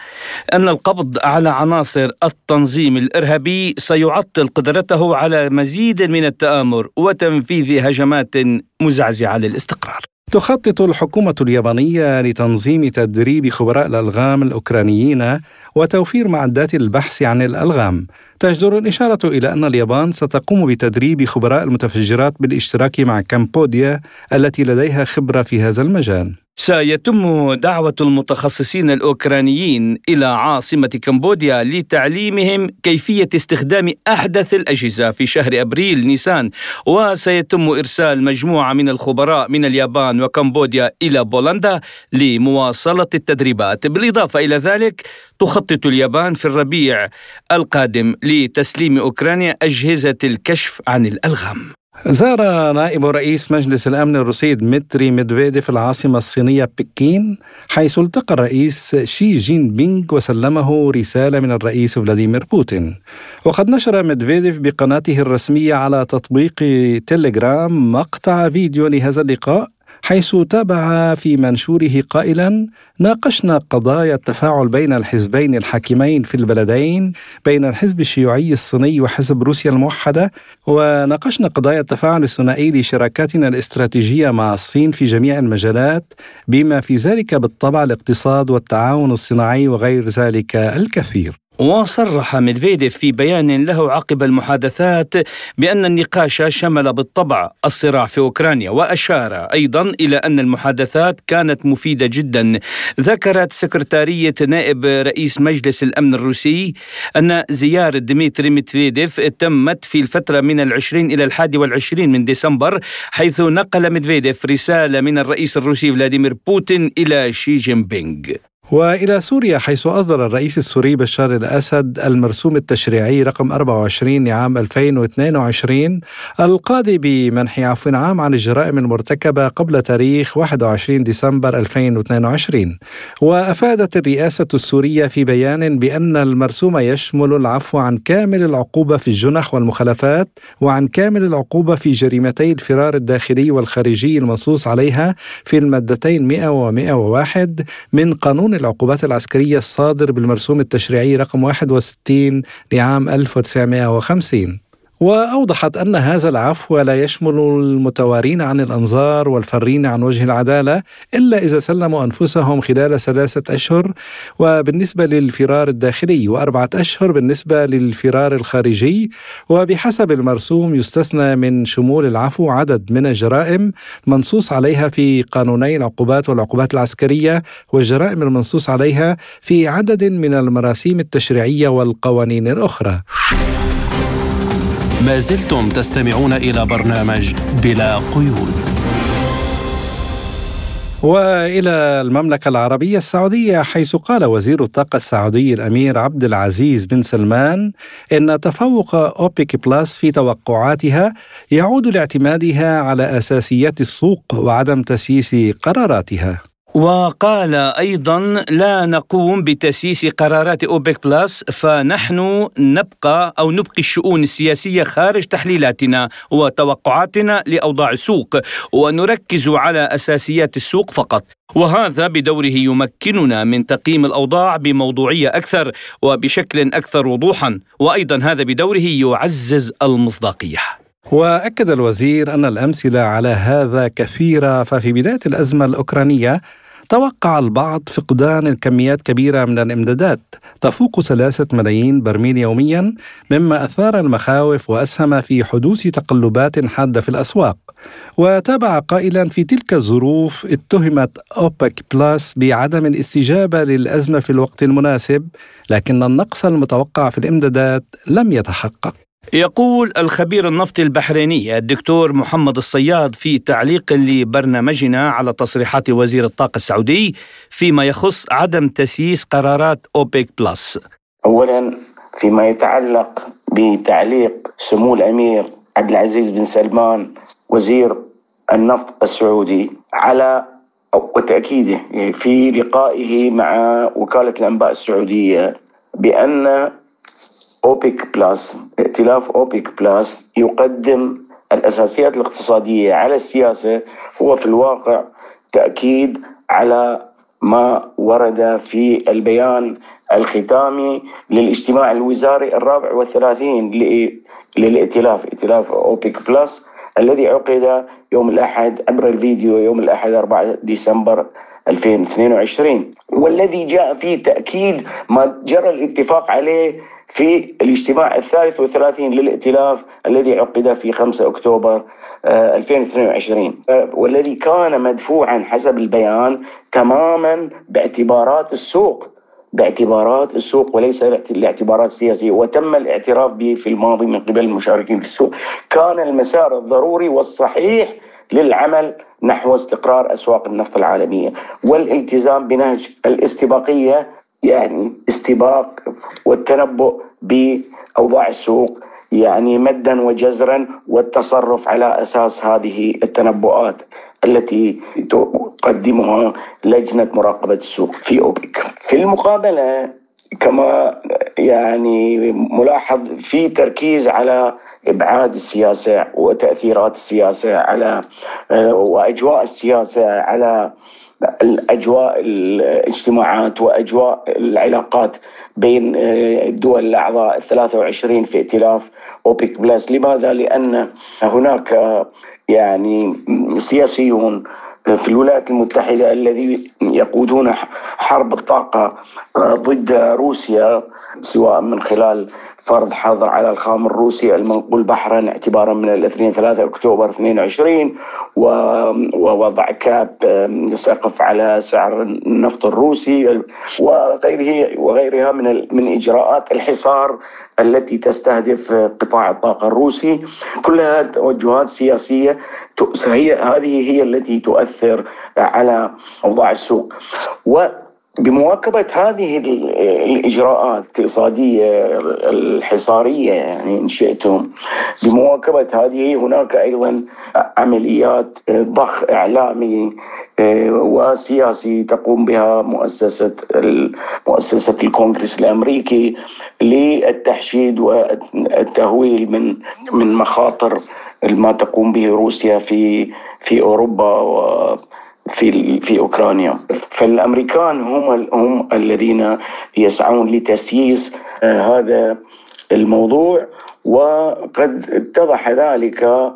أن القبض على عناصر التنظيم الإرهابي سيعطل قدرته على مزيد من التآمر وتنفيذ هجمات مزعزعة للاستقرار. تخطط الحكومة اليابانية لتنظيم تدريب خبراء الألغام الأوكرانيين وتوفير معدات البحث عن الألغام. تجدر الإشارة إلى أن اليابان ستقوم بتدريب خبراء المتفجرات بالاشتراك مع كمبوديا التي لديها خبرة في هذا المجال. سيتم دعوة المتخصصين الأوكرانيين إلى عاصمة كمبوديا لتعليمهم كيفية استخدام أحدث الأجهزة في شهر أبريل نيسان وسيتم إرسال مجموعة من الخبراء من اليابان وكمبوديا إلى بولندا لمواصلة التدريبات. بالإضافة إلى ذلك تخطط اليابان في الربيع القادم لتسليم أوكرانيا أجهزة الكشف عن الألغام. زار نائب رئيس مجلس الأمن الروسي دمتري ميدفيديف العاصمة الصينية بكين حيث التقى الرئيس شي جين بينغ وسلمه رسالة من الرئيس فلاديمير بوتين. وقد نشر ميدفيديف بقناته الرسمية على تطبيق تيليجرام مقطع فيديو لهذا اللقاء حيث تابع في منشوره قائلا ناقشنا قضايا التفاعل بين الحزبين الحاكمين في البلدين بين الحزب الشيوعي الصيني وحزب روسيا الموحدة وناقشنا قضايا التفاعل الثنائي لشراكاتنا الاستراتيجية مع الصين في جميع المجالات بما في ذلك بالطبع الاقتصاد والتعاون الصناعي وغير ذلك الكثير. وصرح ميدفيديف في بيان له عقب المحادثات بأن النقاش شمل بالطبع الصراع في أوكرانيا وأشار أيضا إلى أن المحادثات كانت مفيدة جدا. ذكرت سكرتارية نائب رئيس مجلس الأمن الروسي أن زيارة ديمتري ميدفيديف تمت في الفترة من العشرين إلى الحادي والعشرين من ديسمبر حيث نقل ميدفيديف رسالة من الرئيس الروسي فلاديمير بوتين إلى شي جين بينغ وإلى سوريا حيث أصدر الرئيس السوري بشار الأسد المرسوم التشريعي رقم 24 لعام 2022 القاضي بمنح عفو عام عن الجرائم المرتكبه قبل تاريخ 21 ديسمبر 2022 وأفادت الرئاسة السورية في بيان بأن المرسوم يشمل العفو عن كامل العقوبة في الجنح والمخالفات وعن كامل العقوبة في جريمتي الفرار الداخلي والخارجي المنصوص عليها في المادتين 100 و 101 من قانون العقوبات العسكرية الصادر بالمرسوم التشريعي رقم 61 لعام 1950 وأوضحت أن هذا العفو لا يشمل المتوارين عن الأنظار والفرين عن وجه العدالة إلا إذا سلموا أنفسهم خلال ثلاثة أشهر وبالنسبة للفرار الداخلي وأربعة أشهر بالنسبة للفرار الخارجي وبحسب المرسوم يستثنى من شمول العفو عدد من الجرائم منصوص عليها في قانوني العقوبات والعقوبات العسكرية والجرائم المنصوص عليها في عدد من المراسيم التشريعية والقوانين الأخرى. ما زلتم تستمعون إلى برنامج بلا قيود. وإلى المملكة العربية السعودية حيث قال وزير الطاقة السعودي الأمير عبد العزيز بن سلمان إن تفوق أوبك بلس في توقعاتها يعود لاعتمادها على أساسيات السوق وعدم تسييس قراراتها. وقال أيضا لا نقوم بتسييس قرارات أوبك بلس فنحن نبقى أو نبقي الشؤون السياسية خارج تحليلاتنا وتوقعاتنا لأوضاع السوق ونركز على أساسيات السوق فقط. وهذا بدوره يمكننا من تقييم الأوضاع بموضوعية أكثر وبشكل أكثر وضوحا وأيضا هذا بدوره يعزز المصداقية. وأكد الوزير أن الأمثلة على هذا كثيرة ففي بداية الأزمة الأوكرانية توقع البعض فقدان الكميات كبيرة من الإمدادات. تفوق ثلاثة ملايين برميل يوميا مما أثار المخاوف وأسهم في حدوث تقلبات حادة في الأسواق. وتابع قائلا في تلك الظروف اتهمت أوبك بلس بعدم الاستجابة للأزمة في الوقت المناسب لكن النقص المتوقع في الإمدادات لم يتحقق. يقول الخبير النفطي البحريني الدكتور محمد الصياد في تعليق لبرنامجنا على تصريحات وزير الطاقة السعودي فيما يخص عدم تسييس قرارات أوبيك بلس. أولا فيما يتعلق بتعليق سمو الأمير عبد العزيز بن سلمان وزير النفط السعودي على وتأكيده في لقائه مع وكالة الأنباء السعودية بأن أوبيك بلس ائتلاف أوبيك بلس يقدم الأساسيات الاقتصادية على السياسة. هو في الواقع تأكيد على ما ورد في البيان الختامي للاجتماع الوزاري الرابع والثلاثين للائتلاف. ائتلاف أوبيك بلس الذي عقد يوم الأحد عبر الفيديو يوم الأحد 4 ديسمبر 2022 والذي جاء فيه تأكيد ما جرى الاتفاق عليه في الاجتماع الثالث والثلاثين للائتلاف الذي عقد في 5 أكتوبر 2022 آه، آه، والذي كان مدفوعا حسب البيان تماما باعتبارات السوق باعتبارات السوق وليس الاعتبارات السياسية. وتم الاعتراف به في الماضي من قبل المشاركين في السوق. كان المسار الضروري والصحيح للعمل نحو استقرار أسواق النفط العالمية. والالتزام بنهج الاستباقية يعني استباق والتنبؤ بأوضاع السوق يعني مدا وجزرا والتصرف على أساس هذه التنبؤات التي تقدمها لجنة مراقبة السوق في أوبك. في المقابلة كما يعني ملاحظ في تركيز على إبعاد السياسة وتأثيرات السياسة على وإجواء السياسة على الأجواء الاجتماعات وأجواء العلاقات بين آه، الدول الأعضاء ال 23 في ائتلاف أوبك بلس، لماذا؟ لأن هناك يعني سياسيون في الولايات المتحدة الذي يقودون حرب الطاقه آه، ضد روسيا سواء من خلال فرض حظر على الخام الروسي المنقول بحرا اعتبارا من الاثنين 3 أكتوبر 22 ووضع كاب سقف على سعر النفط الروسي وغيره وغيرها من من إجراءات الحصار التي تستهدف قطاع الطاقة الروسي. كلها توجهات سياسية هي هذه هي التي تؤثر على اوضاع السوق. و بمواكبة هذه الإجراءات الاقتصادية الحصارية يعني إن شئتم بمواكبة هذه هناك أيضا عمليات ضخ إعلامي آه، وسياسي تقوم بها مؤسسة مؤسسة الكونغرس الأمريكي للتحشيد والتهويل من من مخاطر ما تقوم به روسيا في في أوروبا في في أوكرانيا. فالأمريكان هم هم الذين يسعون لتسييس آه، هذا الموضوع وقد اتضح ذلك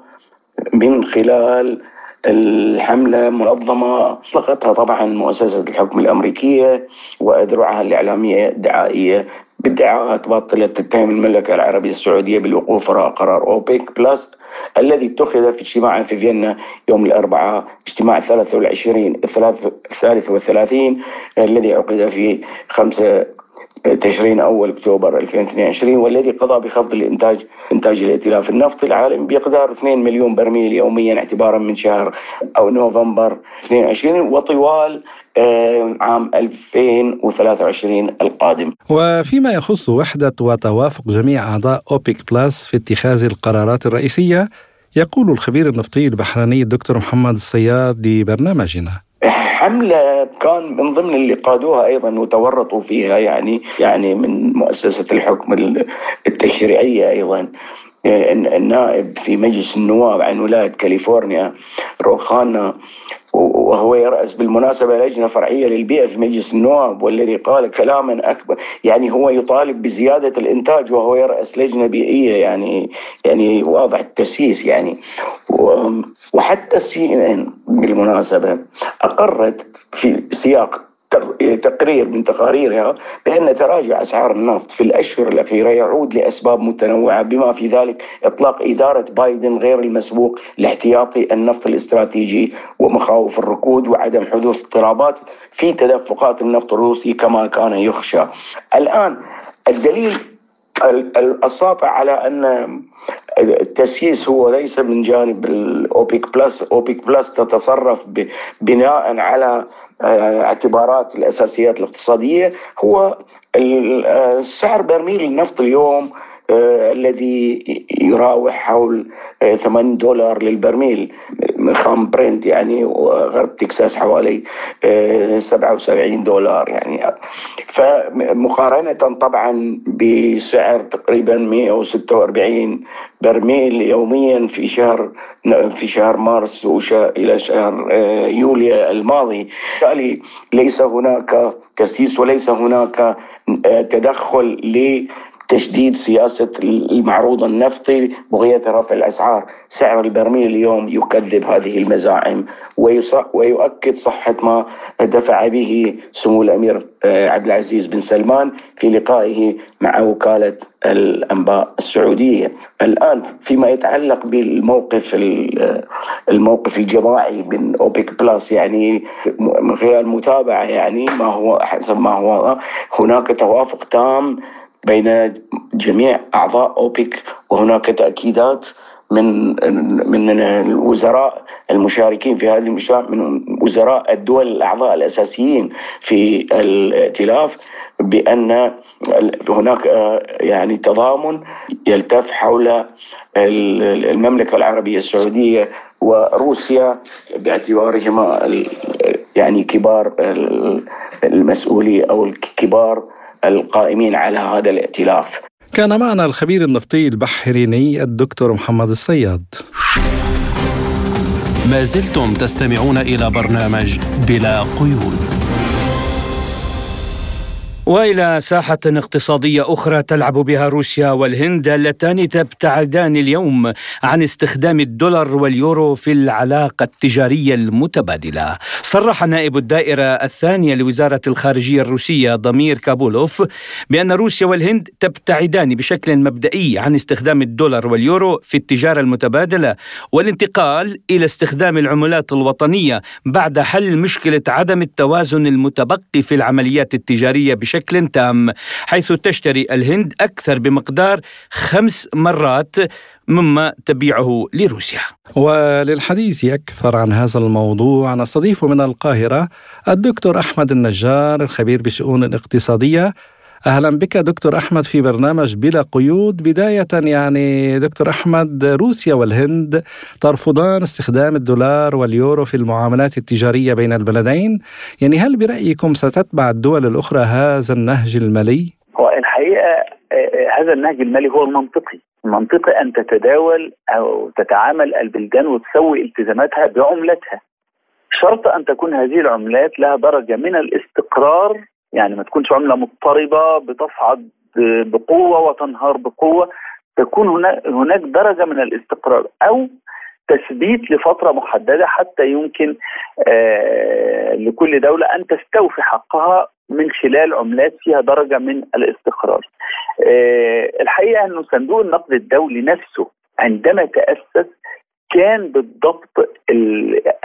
من خلال الحملة منظمة أطلقتها طبعا مؤسسة الحكم الأمريكية وأذرعها الإعلامية الدعائية بادعاءات باطلة تتهم المملكة العربية السعودية بالوقوف وراء قرار أوبك بلس الذي اتخذ في اجتماع في فيينا يوم الأربعاء اجتماع 23 33 الذي عقد في 5 تشرين أول أكتوبر 2022 والذي قضى بخفض الإنتاج إنتاج الائتلاف النفطي العالمي بقدر 2 مليون برميل يوميا اعتبارا من شهر أو نوفمبر 22 وطوال آه، عام 2023 القادم. وفيما يخص وحدة وتوافق جميع أعضاء أوبيك بلس في اتخاذ القرارات الرئيسية يقول الخبير النفطي البحريني الدكتور محمد الصياد لبرنامجنا. حملة كان من ضمن اللي قادوها أيضا وتورطوا فيها يعني يعني من مؤسسة الحكم التشريعية أيضا. النائب في مجلس النواب عن ولاية كاليفورنيا روخانا وهو يرأس بالمناسبة لجنة فرعية للبيئة في مجلس النواب والذي قال كلاما أكبر يعني هو يطالب بزيادة الإنتاج وهو يرأس لجنة بيئية يعني يعني واضح التسييس يعني. وحتى السي إن إن بالمناسبة أقرت في سياق تقرير من تقاريرها بأن تراجع أسعار النفط في الأشهر الأخيرة يعود لأسباب متنوعة بما في ذلك إطلاق إدارة بايدن غير المسبوق لاحتياطي النفط الاستراتيجي ومخاوف الركود وعدم حدوث اضطرابات في تدفقات النفط الروسي كما كان يخشى. الآن الدليل الساطع على أن التسييس هو ليس من جانب الاوبيك بلس اوبيك بلس تتصرف بناء على آه، اعتبارات الأساسيات الاقتصادية. هو سعر برميل النفط اليوم آه الذي يراوح حول آه 8 دولار للبرميل خام برنت يعني وغرب تكساس حوالي آه 77 دولار يعني. فمقارنة طبعا بسعر تقريبا 146 برميل يوميا في شهر في شهر مارس إلى شهر آه، يوليو الماضي. بالتالي ليس هناك تسييس وليس هناك آه، تدخل تشديد سياسة المعروض النفطي بغية رفع الأسعار. سعر البرميل اليوم يكذب هذه المزاعم ويؤكد صحة ما دفع به سمو الأمير آه، عبد العزيز بن سلمان في لقائه مع وكالة الأنباء السعودية. الآن فيما يتعلق بالموقف الموقف الجماعي من أوبك بلس يعني من خلال متابعة يعني ما هو حسب ما هو هناك توافق تام بين جميع أعضاء أوبك وهناك تأكيدات من من الوزراء المشاركين في هذه المشاركة من وزراء الدول الأعضاء الأساسيين في الائتلاف بأن هناك يعني تضامن يلتف حول المملكة العربية السعودية وروسيا باعتبارهما يعني كبار المسؤولين أو الكبار القائمين على هذا الائتلاف. كان معنا الخبير النفطي البحريني الدكتور محمد الصياد. ما زلتم تستمعون إلى برنامج بلا قيود. وإلى ساحة اقتصادية أخرى تلعب بها روسيا والهند اللتان تبتعدان اليوم عن استخدام الدولار واليورو في العلاقة التجارية المتبادلة. صرح نائب الدائرة الثانية لوزارة الخارجية الروسية ضمير كابولوف بأن روسيا والهند تبتعدان بشكل مبدئي عن استخدام الدولار واليورو في التجارة المتبادلة والانتقال إلى استخدام العملات الوطنية بعد حل مشكلة عدم التوازن المتبقي في العمليات التجارية بشكل بشكل تام حيث تشتري الهند أكثر بمقدار خمس مرات مما تبيعه لروسيا. وللحديث أكثر عن هذا الموضوع نستضيف من القاهرة الدكتور أحمد النجار الخبير بالشؤون الاقتصادية أهلا بك دكتور أحمد في برنامج بلا قيود. بداية يعني دكتور أحمد روسيا والهند ترفضان استخدام الدولار واليورو في المعاملات التجارية بين البلدين. يعني هل برأيكم ستتبع الدول الأخرى هذا النهج المالي؟ هو الحقيقة آه، آه، هذا النهج المالي هو المنطقي. المنطقي أن تتداول أو تتعامل البلدان وتسوي التزاماتها بعملتها. شرط أن تكون هذه العملات لها درجة من الاستقرار يعني ما تكونش عملة مضطربة بتصعد بقوة وتنهار بقوة تكون هناك درجة من الاستقرار أو تثبيت لفترة محددة حتى يمكن آه لكل دولة أن تستوفي حقها من خلال عملات فيها درجة من الاستقرار. آه الحقيقة انه صندوق النقد الدولي نفسه عندما تأسس كان بالضبط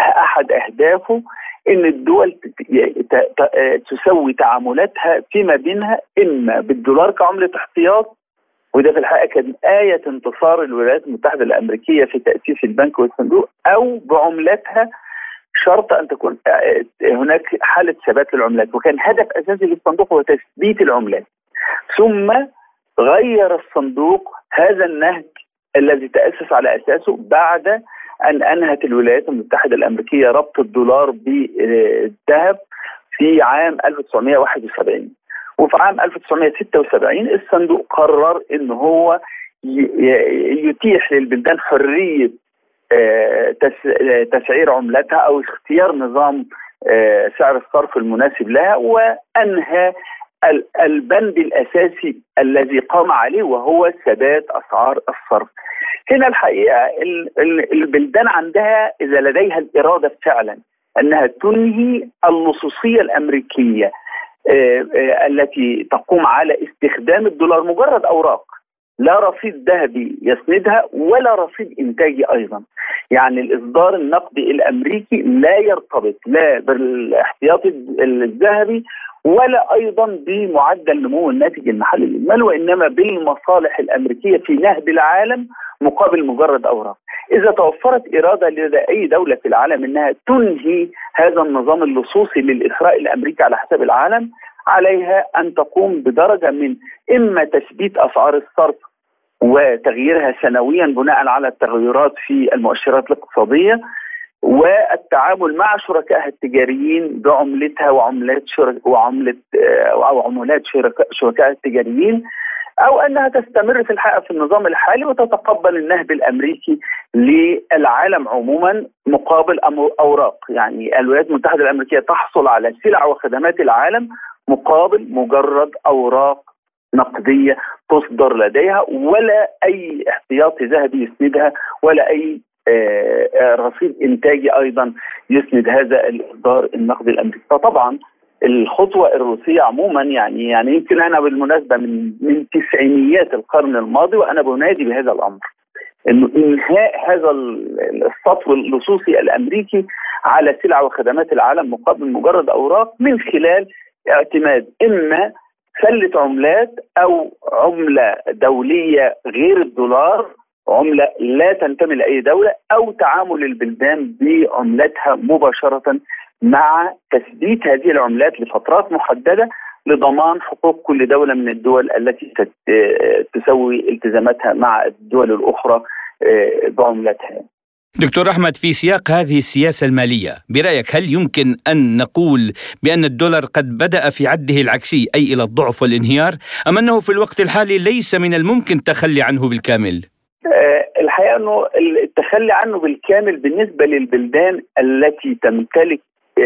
أحد أهدافه إن الدول تسوي تعاملاتها فيما بينها إما بالدولار كعملة احتياط وده في الحقيقة كان آية انتصار الولايات المتحدة الأمريكية في تأسيس البنك والصندوق أو بعملتها شرط أن تكون هناك حالة ثبات للعملات وكان هدف أساسي للصندوق هو تثبيت العملات. ثم غير الصندوق هذا النهج الذي تأسس على أساسه بعد أن أنهت الولايات المتحدة الأمريكية ربط الدولار بالذهب في عام 1971 وفي عام 1976 الصندوق قرر إن هو يتيح للبلدان حرية آه، تسعير عملتها أو اختيار نظام آه، سعر الصرف المناسب لها وأنهى البند الأساسي الذي قام عليه وهو ثبات أسعار الصرف. هنا الحقيقة البلدان عندها إذا لديها الإرادة فعلا أنها تنهي اللصوصيه الأمريكية آه، آه، التي تقوم على استخدام الدولار مجرد أوراق لا رصيد ذهبي يسندها ولا رصيد إنتاجي أيضا يعني الإصدار النقدي الأمريكي لا يرتبط لا بالاحتياطي الذهبي ولا أيضا بمعدل نمو الناتج المحلي للمال وإنما بالمصالح الأمريكية في نهب العالم مقابل مجرد أوراق. إذا توفرت إرادة لدى اي دولة في العالم إنها تنهي هذا النظام اللصوصي للاثراء الأمريكي على حساب العالم عليها أن تقوم بدرجة من إما تثبيت أسعار الصرف وتغييرها سنويا بناء على التغيرات في المؤشرات الاقتصادية والتعامل مع شركائها التجاريين بعملتها وعملات شرك وعمله آه، أو عملات شركائها التجاريين أو أنها تستمر في الحقيقة في النظام الحالي وتتقبل النهب الأمريكي للعالم عموما مقابل أوراق، يعني الولايات المتحدة الأمريكية تحصل على سلع وخدمات العالم مقابل مجرد أوراق نقدية تصدر لديها ولا أي احتياطي ذهبي يسندها ولا أي آه، آه، رصيد إنتاجي أيضا يسند هذا الإصدار النقدي الأمريكي. فطبعا الخطوة الروسية عموما يعني يعني يمكن أنا بالمناسبة من من تسعينيات القرن الماضي وأنا بنادي بهذا الأمر إنه إنهاء هذا السطو اللصوصي الأمريكي على سلع وخدمات العالم مقابل مجرد أوراق من خلال اعتماد إما سله عملات أو عملة دولية غير الدولار عملة لا تنتمي لأي دولة أو تعامل البلدان بعملتها مباشرة مع تثبيت هذه العملات لفترات محددة لضمان حقوق كل دولة من الدول التي تسوي التزاماتها مع الدول الأخرى آه، بعملتها. دكتور أحمد في سياق هذه السياسة المالية برأيك هل يمكن أن نقول بأن الدولار قد بدأ في عده العكسي أي إلى الضعف والانهيار أم أنه في الوقت الحالي ليس من الممكن التخلي عنه بالكامل؟ آه، الحقيقة أنه التخلي عنه بالكامل بالنسبة للبلدان التي تمتلك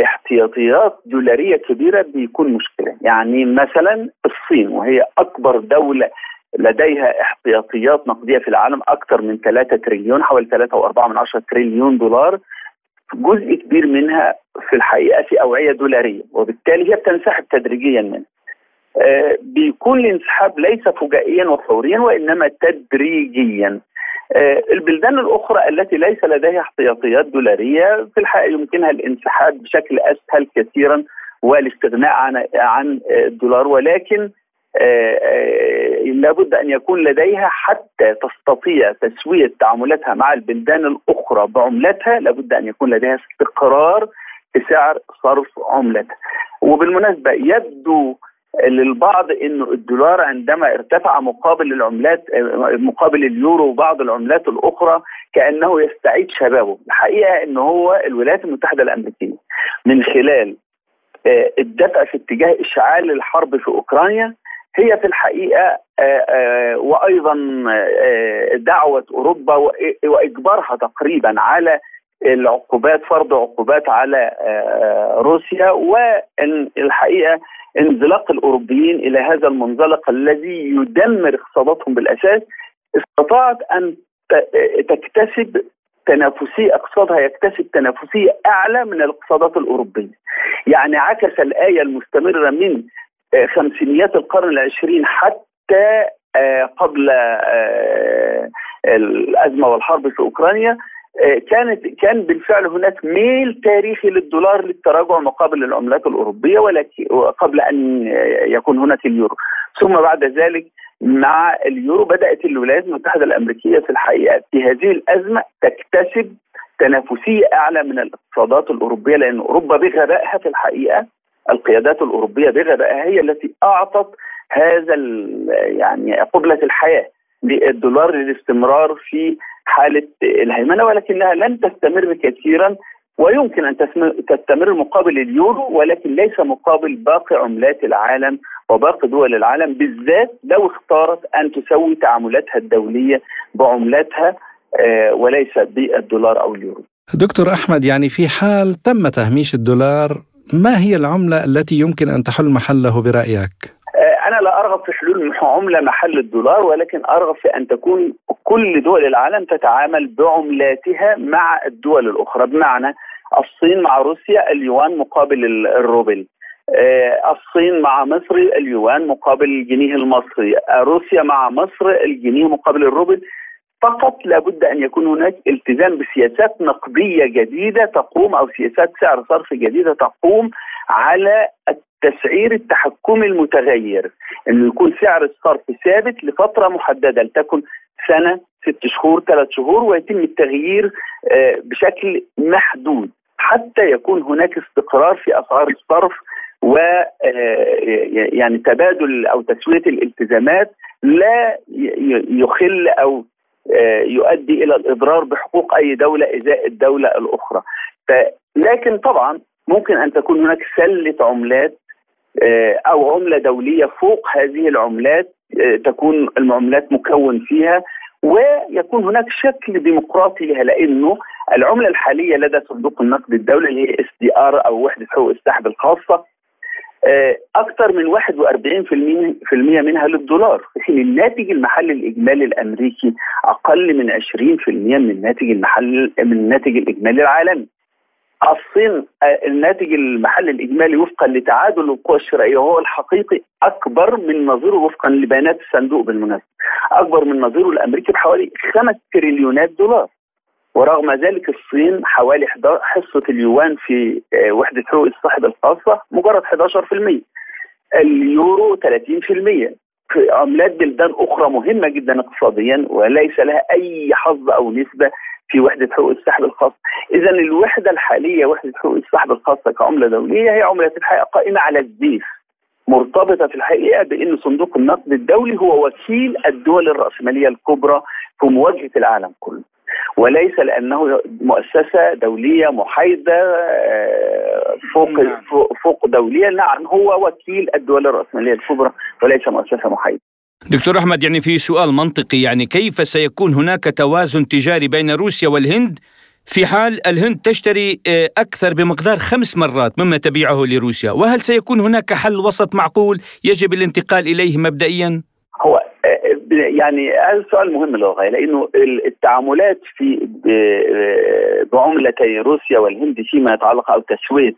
احتياطيات دولارية كبيرة بيكون مشكلة، يعني مثلا الصين وهي أكبر دولة لديها احتياطيات نقدية في العالم أكثر من 3 تريليون حوالي 3.4 من 10 تريليون دولار جزء كبير منها في الحقيقة في أوعية دولارية وبالتالي هي بتنسحب تدريجيا منها. آه بيكون الانسحاب ليس فجائيا وفوريا وإنما تدريجيا آه، البلدان الأخرى التي ليس لديها احتياطيات دولارية في الحقيقة يمكنها الانسحاب بشكل أسهل كثيرا والاستغناء عن عن الدولار ولكن لابد أن يكون لديها حتى تستطيع تسوية تعاملاتها مع البلدان الأخرى. بعملتها لابد أن يكون لديها استقرار في سعر صرف عملتها. وبالمناسبة يبدو للبعض انه الدولار عندما ارتفع مقابل العملات مقابل اليورو وبعض العملات الأخرى كأنه يستعيد شبابه، الحقيقة انه هو الولايات المتحدة الأمريكية من خلال آه، الدفع في اتجاه إشعال الحرب في أوكرانيا هي في الحقيقة آه، آه، وأيضا دعوة أوروبا وإجبارها تقريبا على العقوبات فرض عقوبات على روسيا والحقيقة انزلاق الأوروبيين إلى هذا المنزلق الذي يدمر اقتصاداتهم بالأساس استطاعت أن تكتسب تنافسية اقتصادها يكتسب تنافسية أعلى من الاقتصادات الأوروبية. يعني عكس الآية المستمرة من آه، خمسينيات القرن العشرين حتى آه، قبل آه، الأزمة والحرب في أوكرانيا كانت كان بالفعل هناك ميل تاريخي للدولار للتراجع مقابل العملات الأوروبية ولكن قبل أن يكون هناك اليورو. ثم بعد ذلك مع اليورو بدأت الولايات المتحدة الأمريكية في الحقيقة في هذه الأزمة تكتسب تنافسية أعلى من الاقتصادات الأوروبية لأن أوروبا بغبائها في الحقيقة القيادات الأوروبية بغبائها هي التي أعطت هذا يعني قبلة الحياة للدولار للاستمرار في حالة الهيمنة ولكنها لن تستمر كثيرا ويمكن أن تستمر مقابل اليورو ولكن ليس مقابل باقي عملات العالم وباقي دول العالم بالذات لو اختارت أن تسوي تعاملاتها الدولية بعملاتها آه، وليس بالدولار أو اليورو. دكتور أحمد يعني في حال تم تهميش الدولار ما هي العملة التي يمكن أن تحل محله برأيك؟ أنا لا أرغب في حلول عملة محل الدولار ولكن أرغب في أن تكون كل دول العالم تتعامل بعملاتها مع الدول الأخرى بمعنى الصين مع روسيا اليوان مقابل الروبل. آه، الصين مع مصر اليوان مقابل الجنيه المصري. روسيا مع مصر الجنيه مقابل الروبل. فقط لابد أن يكون هناك التزام بسياسات نقدية جديدة تقوم أو سياسات سعر صرف جديدة تقوم على التسعير التحكمي المتغير. انه يكون سعر الصرف ثابت لفترة محددة لتكن سنة ست شهور ثلاث شهور ويتم التغيير آه، بشكل محدود. حتى يكون هناك استقرار في أسعار الصرف و آه، يعني تبادل أو تسوية الالتزامات لا يخل أو يؤدي إلى الإضرار بحقوق أي دولة إزاء الدولة الأخرى. لكن طبعا ممكن أن تكون هناك سلة عملات آه، أو عملة دولية فوق هذه العملات آه، تكون العملات مكون فيها ويكون هناك شكل ديمقراطي لها لأنه العملة الحالية لدى صندوق النقد الدولي اللي هي SDR أو وحدة حقوق السحب الخاصة آه، أكثر من 41% منها للدولار. في حين الناتج المحلي الإجمالي الأمريكي أقل من 20% من الناتج المحلي من الناتج الإجمالي العالمي. الصين آه، الناتج المحلي الإجمالي وفقا لتعادل القوى الشرائيه وهو الحقيقي أكبر من نظيره وفقا لبيانات الصندوق بالمناسبة. أكبر من نظيره الأمريكي بحوالي 5 تريليونات دولار. ورغم ذلك الصين حوالي حصة اليوان في آه، وحدة حقوق الصاحب الخاصة مجرد 11% اليورو 30% في عملات بلدان أخرى مهمة جدا اقتصاديا وليس لها أي حظ أو نسبة في وحدة حقوق السحب الخاص اذا الوحدة الحالية وحدة حقوق السحب الخاصة كعملة دولية هي عملة الحقيقة قائمة على الزيف مرتبطة في الحقيقة بأن صندوق النقد الدولي هو وكيل الدول الرأسمالية الكبرى في مواجهة العالم كله. وليس لأنه مؤسسة دولية محايدة آه، فوق نعم. فوق دولية نعم هو وكيل الدول الراسماليه الكبرى وليس مؤسسة محايدة دكتور أحمد يعني في سؤال منطقي يعني كيف سيكون هناك توازن تجاري بين روسيا والهند في حال الهند تشتري آه، أكثر بمقدار خمس مرات مما تبيعه لروسيا وهل سيكون هناك حل وسط معقول يجب الانتقال إليه مبدئيا؟ يعني هذا سؤال مهم للغاية لأنه التعاملات في آه، بعملتي روسيا والهند فيما يتعلق أو تسوية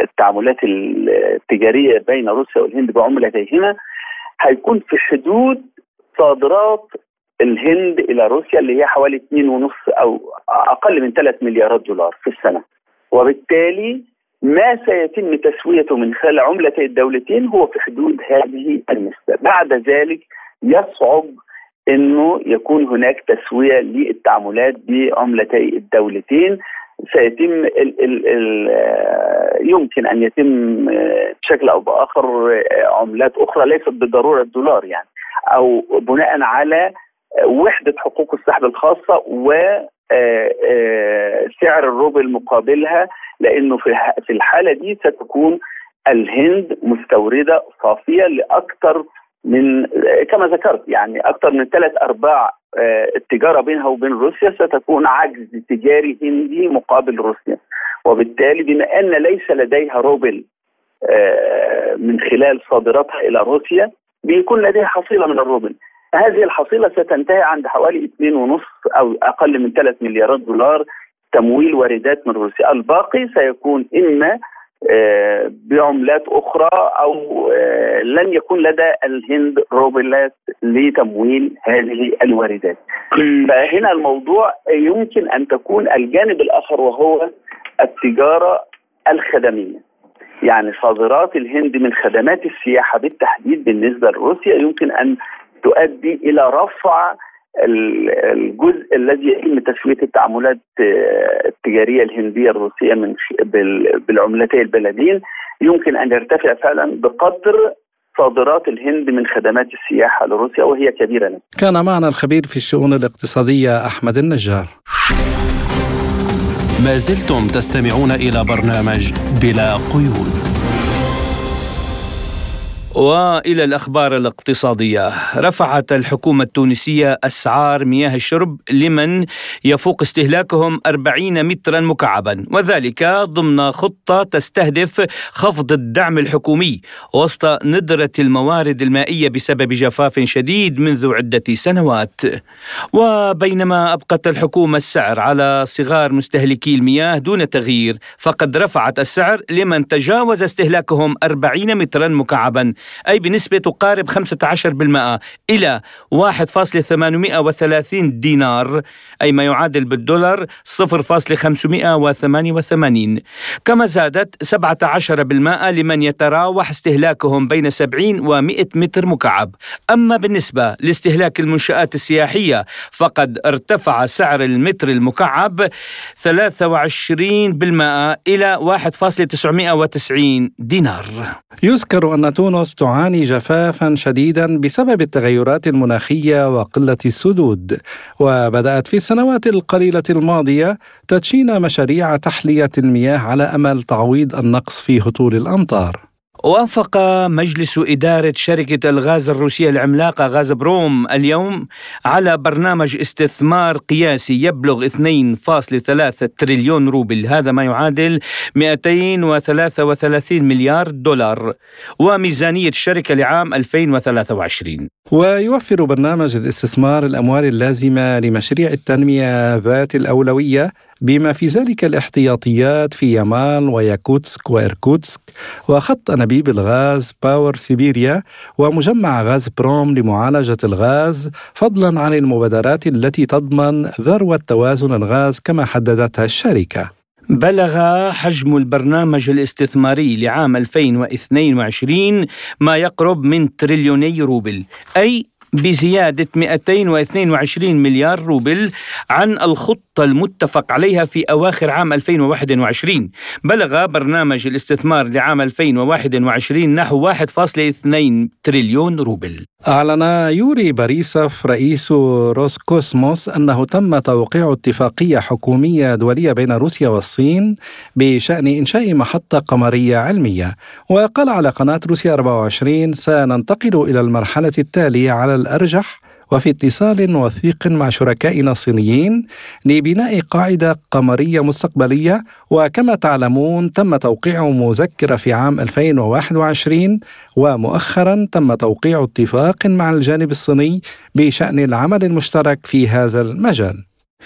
التعاملات التجارية بين روسيا والهند بعملتيهما هيكون في حدود صادرات الهند إلى روسيا اللي هي حوالي 2.5 أو أقل من 3 مليارات دولار في السنة. وبالتالي ما سيتم تسويته من خلال عملتي الدولتين هو في حدود هذه النسبة بعد ذلك يصعب إنه يكون هناك تسوية للتعاملات بعملتي الدولتين. سيتم ال ال ال يمكن أن يتم بشكل أو بآخر عملات أخرى ليست بالضروره الدولار يعني أو بناء على وحدة حقوق السحب الخاصة و سعر الروبل مقابلها لأنه في الحالة دي ستكون الهند مستوردة صافية لأكثر من كما ذكرت يعني أكثر من ثلاث أرباع آه، التجارة بينها وبين روسيا ستكون عجز تجاري هندي مقابل روسيا. وبالتالي بما أن ليس لديها روبل آه، من خلال صادراتها إلى روسيا بيكون لديها حصيلة من الروبل. هذه الحصيلة ستنتهي عند حوالي 2.5 أو أقل من 3 مليارات دولار تمويل واردات من روسيا. الباقي سيكون إما بعملات أخرى أو آه، لن يكون لدى الهند روبلات لتمويل هذه الواردات. فهنا الموضوع يمكن أن تكون الجانب الآخر وهو التجارة الخدمية. يعني صادرات الهند من خدمات السياحة بالتحديد بالنسبة لروسيا يمكن أن تؤدي إلى رفع الجزء الذي يتم تسوية التعاملات آه، التجارية الهندية الروسية من بالعملتين البلدين يمكن أن يرتفع فعلا بقدر صادرات الهند من خدمات السياحة لروسيا وهي كبيرة لنا. كان معنا الخبير في الشؤون الاقتصادية أحمد النجار. ما زلتم تستمعون إلى برنامج بلا قيود. وإلى الأخبار الاقتصادية. رفعت الحكومة التونسية أسعار مياه الشرب لمن يفوق استهلاكهم 40 مترا مكعبا وذلك ضمن خطة تستهدف خفض الدعم الحكومي وسط ندرة الموارد المائية بسبب جفاف شديد منذ عدة سنوات. وبينما أبقت الحكومة السعر على صغار مستهلكي المياه دون تغيير فقد رفعت السعر لمن تجاوز استهلاكهم 40 مترا مكعبا أي بنسبة تقارب 15% إلى 1.830 دينار أي ما يعادل بالدولار 0.588 كما زادت 17% لمن يتراوح استهلاكهم بين 70 و 100 متر مكعب. أما بالنسبة لاستهلاك المنشآت السياحية فقد ارتفع سعر المتر المكعب 23% إلى 1.990 دينار. يذكر أن تونس تعاني جفافا شديدا بسبب التغيرات المناخية وقلة السدود. وبدأت في السنوات القليلة الماضية تدشين مشاريع تحلية المياه على أمل تعويض النقص في هطول الأمطار. وافق مجلس إدارة شركة الغاز الروسية العملاقة غاز بروم اليوم على برنامج استثمار قياسي يبلغ 2.3 تريليون روبل. هذا ما يعادل 233 مليار دولار. وميزانية الشركة لعام 2023 ويوفر برنامج الاستثمار الأموال اللازمة لمشاريع التنمية ذات الأولوية بما في ذلك الاحتياطيات في يامال وياكوتسك وإركوتسك وخط أنابيب الغاز باور سيبيريا ومجمع غاز بروم لمعالجة الغاز فضلا عن المبادرات التي تضمن ذروة توازن الغاز كما حددتها الشركة. بلغ حجم البرنامج الاستثماري لعام 2022 ما يقرب من تريليوني روبل أي بزيادة 222 مليار روبل عن الخطة المتفق عليها في أواخر عام 2021 بلغ برنامج الاستثمار لعام 2021 نحو 1.2 تريليون روبل. أعلن يوري باريسوف رئيس روسكوسموس أنه تم توقيع اتفاقية حكومية دولية بين روسيا والصين بشأن إنشاء محطة قمرية علمية. وقال على قناة روسيا 24 سننتقل إلى المرحلة التالية على الأرجح وفي اتصال وثيق مع شركائنا الصينيين لبناء قاعدة قمرية مستقبلية. وكما تعلمون تم توقيع مذكرة في عام 2021 ومؤخرا تم توقيع اتفاق مع الجانب الصيني بشأن العمل المشترك في هذا المجال.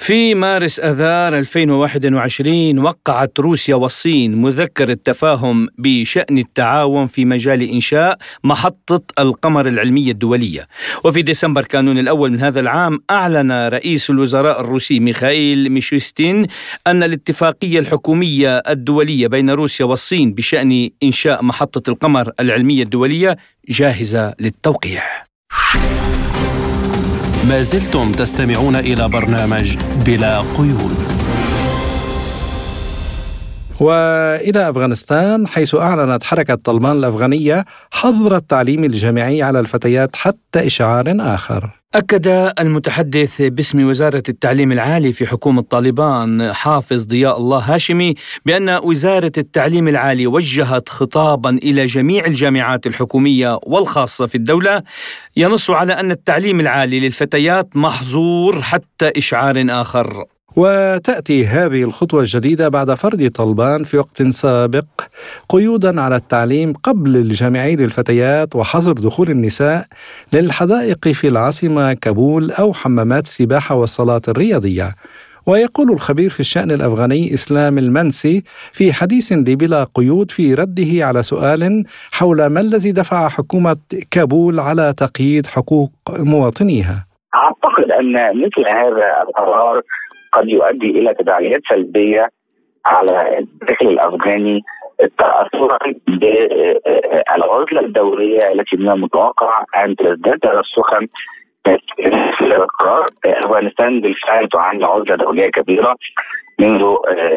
في مارس آذار 2021 وقعت روسيا والصين مذكر التفاهم بشأن التعاون في مجال إنشاء محطة القمر العلمية الدولية، وفي ديسمبر كانون الأول من هذا العام أعلن رئيس الوزراء الروسي ميخائيل ميشوستين أن الاتفاقية الحكومية الدولية بين روسيا والصين بشأن إنشاء محطة القمر العلمية الدولية جاهزة للتوقيع. ما زلتم تستمعون إلى برنامج بلا قيود وإلى أفغانستان حيث أعلنت حركة طلبان الأفغانية حظر التعليم الجامعي على الفتيات حتى إشعار آخر. أكد المتحدث باسم وزارة التعليم العالي في حكومة طالبان حافظ ضياء الله هاشمي بأن وزارة التعليم العالي وجهت خطابا إلى جميع الجامعات الحكومية والخاصة في الدولة ينص على أن التعليم العالي للفتيات محظور حتى إشعار آخر. وتأتي هذه الخطوة الجديدة بعد فرض طلبان في وقت سابق قيودا على التعليم قبل الجامعي للفتيات وحظر دخول النساء للحدائق في العاصمة كابول أو حمامات السباحة والصالات الرياضية. ويقول الخبير في الشأن الأفغاني إسلام المنسي في حديث لبلا قيود في رده على سؤال حول ما الذي دفع حكومة كابول على تقييد حقوق مواطنيها. أعتقد أن مثل هذا القرار قد يؤدي إلى تداعيات سلبية على الداخل الأفغاني. تاثرا بالعزلة الدولية التي من المتوقع أن تزداد ترسخا في القرار. أفغانستان بالفعل تعاني عزلة دولية كبيرة منذ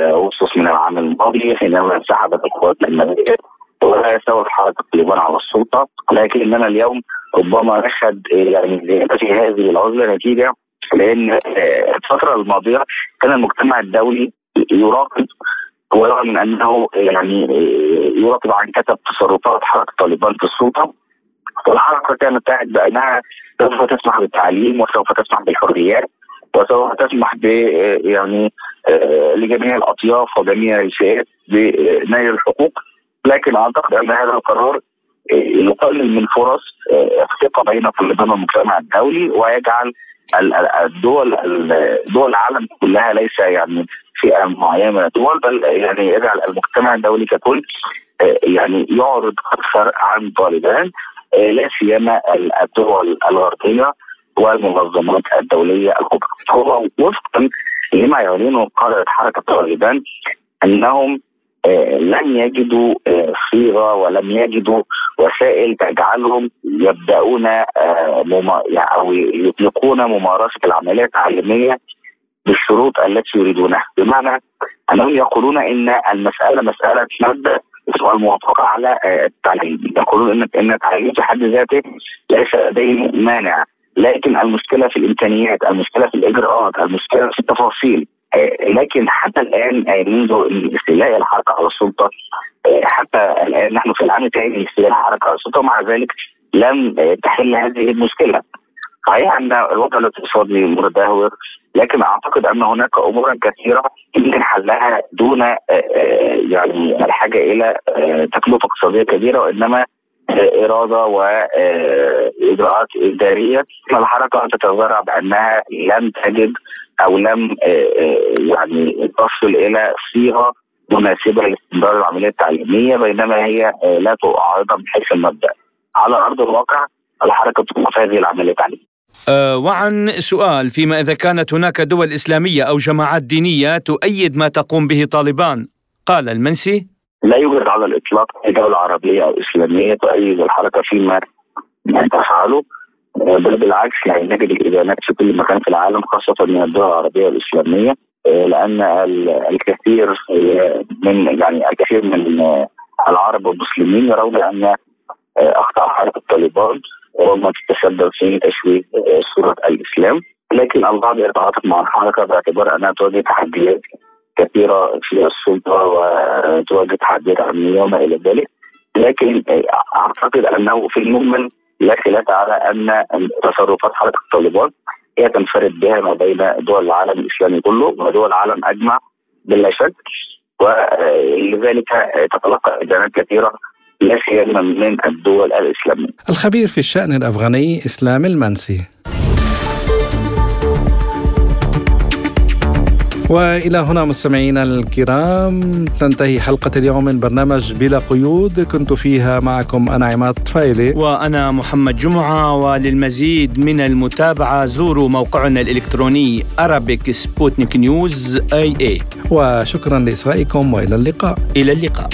اغسطس من العام الماضي حينما انسحبت القوات الأمريكية وسوت حركه طالبان على السلطة. لكننا اليوم ربما نشهد يعني في هذه العزلة نتيجة لأن الفترة الماضية كان المجتمع الدولي يراقب ورغم من أنه يعني يراقب عن كتب تصرفات حركة طالبان في السلطة والحركه كانت تعد بانها سوف تسمح بالتعليم وسوف تسمح بالحريات وسوف تسمح ب يعني لجميع الأطياف وجميع الفئات بنيل الحقوق. لكن أعتقد أن هذا القرار يقلل من فرص الثقة بين طالبان والمجتمع الدولي ويجعل الدول دول العالم كلها ليس يعني فئة معينة من الدول بل يعني يجعل المجتمع الدولي ككل يعني يعرض أكثر عن طالبان لا سيما الدول الغربية والمنظمات الدولية الكبرى. هو وفقا لما يعلنه قاده حركة طالبان أنهم لم يجدوا صيغة ولم يجدوا وسائل تجعلهم يبدأون أو يطلقون ممارسة العملية التعليميه بالشروط التي يريدونها. بمعنى أنهم يقولون إن المسألة مسألة مبدا والموافقه على التعليم. يقولون ان إن التعليم في حد ذاته ليس لديه مانع. لكن المشكلة في الإمكانيات المشكلة في الإجراءات المشكلة في التفاصيل لكن حتى الآن منذ استيلاء الحركة على السلطة حتى الآن نحن في العام الثاني من استيلاء الحركة على السلطة ومع ذلك لم تحل هذه المشكلة. صحيح أن الوضع الاقتصادي متدهور لكن أعتقد أن هناك أمورا كثيرة يمكن حلها دون يعني الحاجة إلى تكلفة اقتصادية كبيرة وإنما إرادة واجراءات إدارية الحركة تتذرع بأنها لم تجد أو لم يعني تصل إلى صيغة مناسبة لاستمرار العملية التعليمية بينما هي لا تعارضها من حيث المبدأ. على أرض الواقع الحركة توقف هذه العملية التعليمية. وعن سؤال فيما إذا كانت هناك دول إسلامية أو جماعات دينية تؤيد ما تقوم به طالبان قال المنسي لا يوجد على الإطلاق أي دولة عربية أو إسلامية تؤيد الحركة فيما تفعله بل بالعكس يعني نجد الإدانات في كل مكان في العالم خاصة من الدول العربية والإسلامية لأن الكثير من يعني الكثير من العرب والمسلمين يرون أن أخطاء حركة طالبان ربما تتسبب في تشويه صورة الإسلام لكن البعض يتعاطف مع الحركة باعتبار أنها تواجه تحديات كثيرة في السلطة وتواجه تحديات امنيه وما إلى ذلك لكن أعتقد أنه في المجمل لا خلاف على أن تصرفات حركه طالبان هي تنفرد بها ما بين دول العالم الإسلامي كله ودول العالم أجمع بلا شك ولذلك تتلقى ادانات كثيرة لا سيما من الدول الإسلامية. الخبير في الشأن الأفغاني إسلام المنسي. وإلى هنا مستمعينا الكرام تنتهي حلقة اليوم من برنامج بلا قيود. كنت فيها معكم أنا عماد طفيلي. وأنا محمد جمعة وللمزيد من المتابعة زوروا موقعنا الإلكتروني Arabic Sputnik News AE وشكرا لإصغائكم وإلى اللقاء. إلى اللقاء.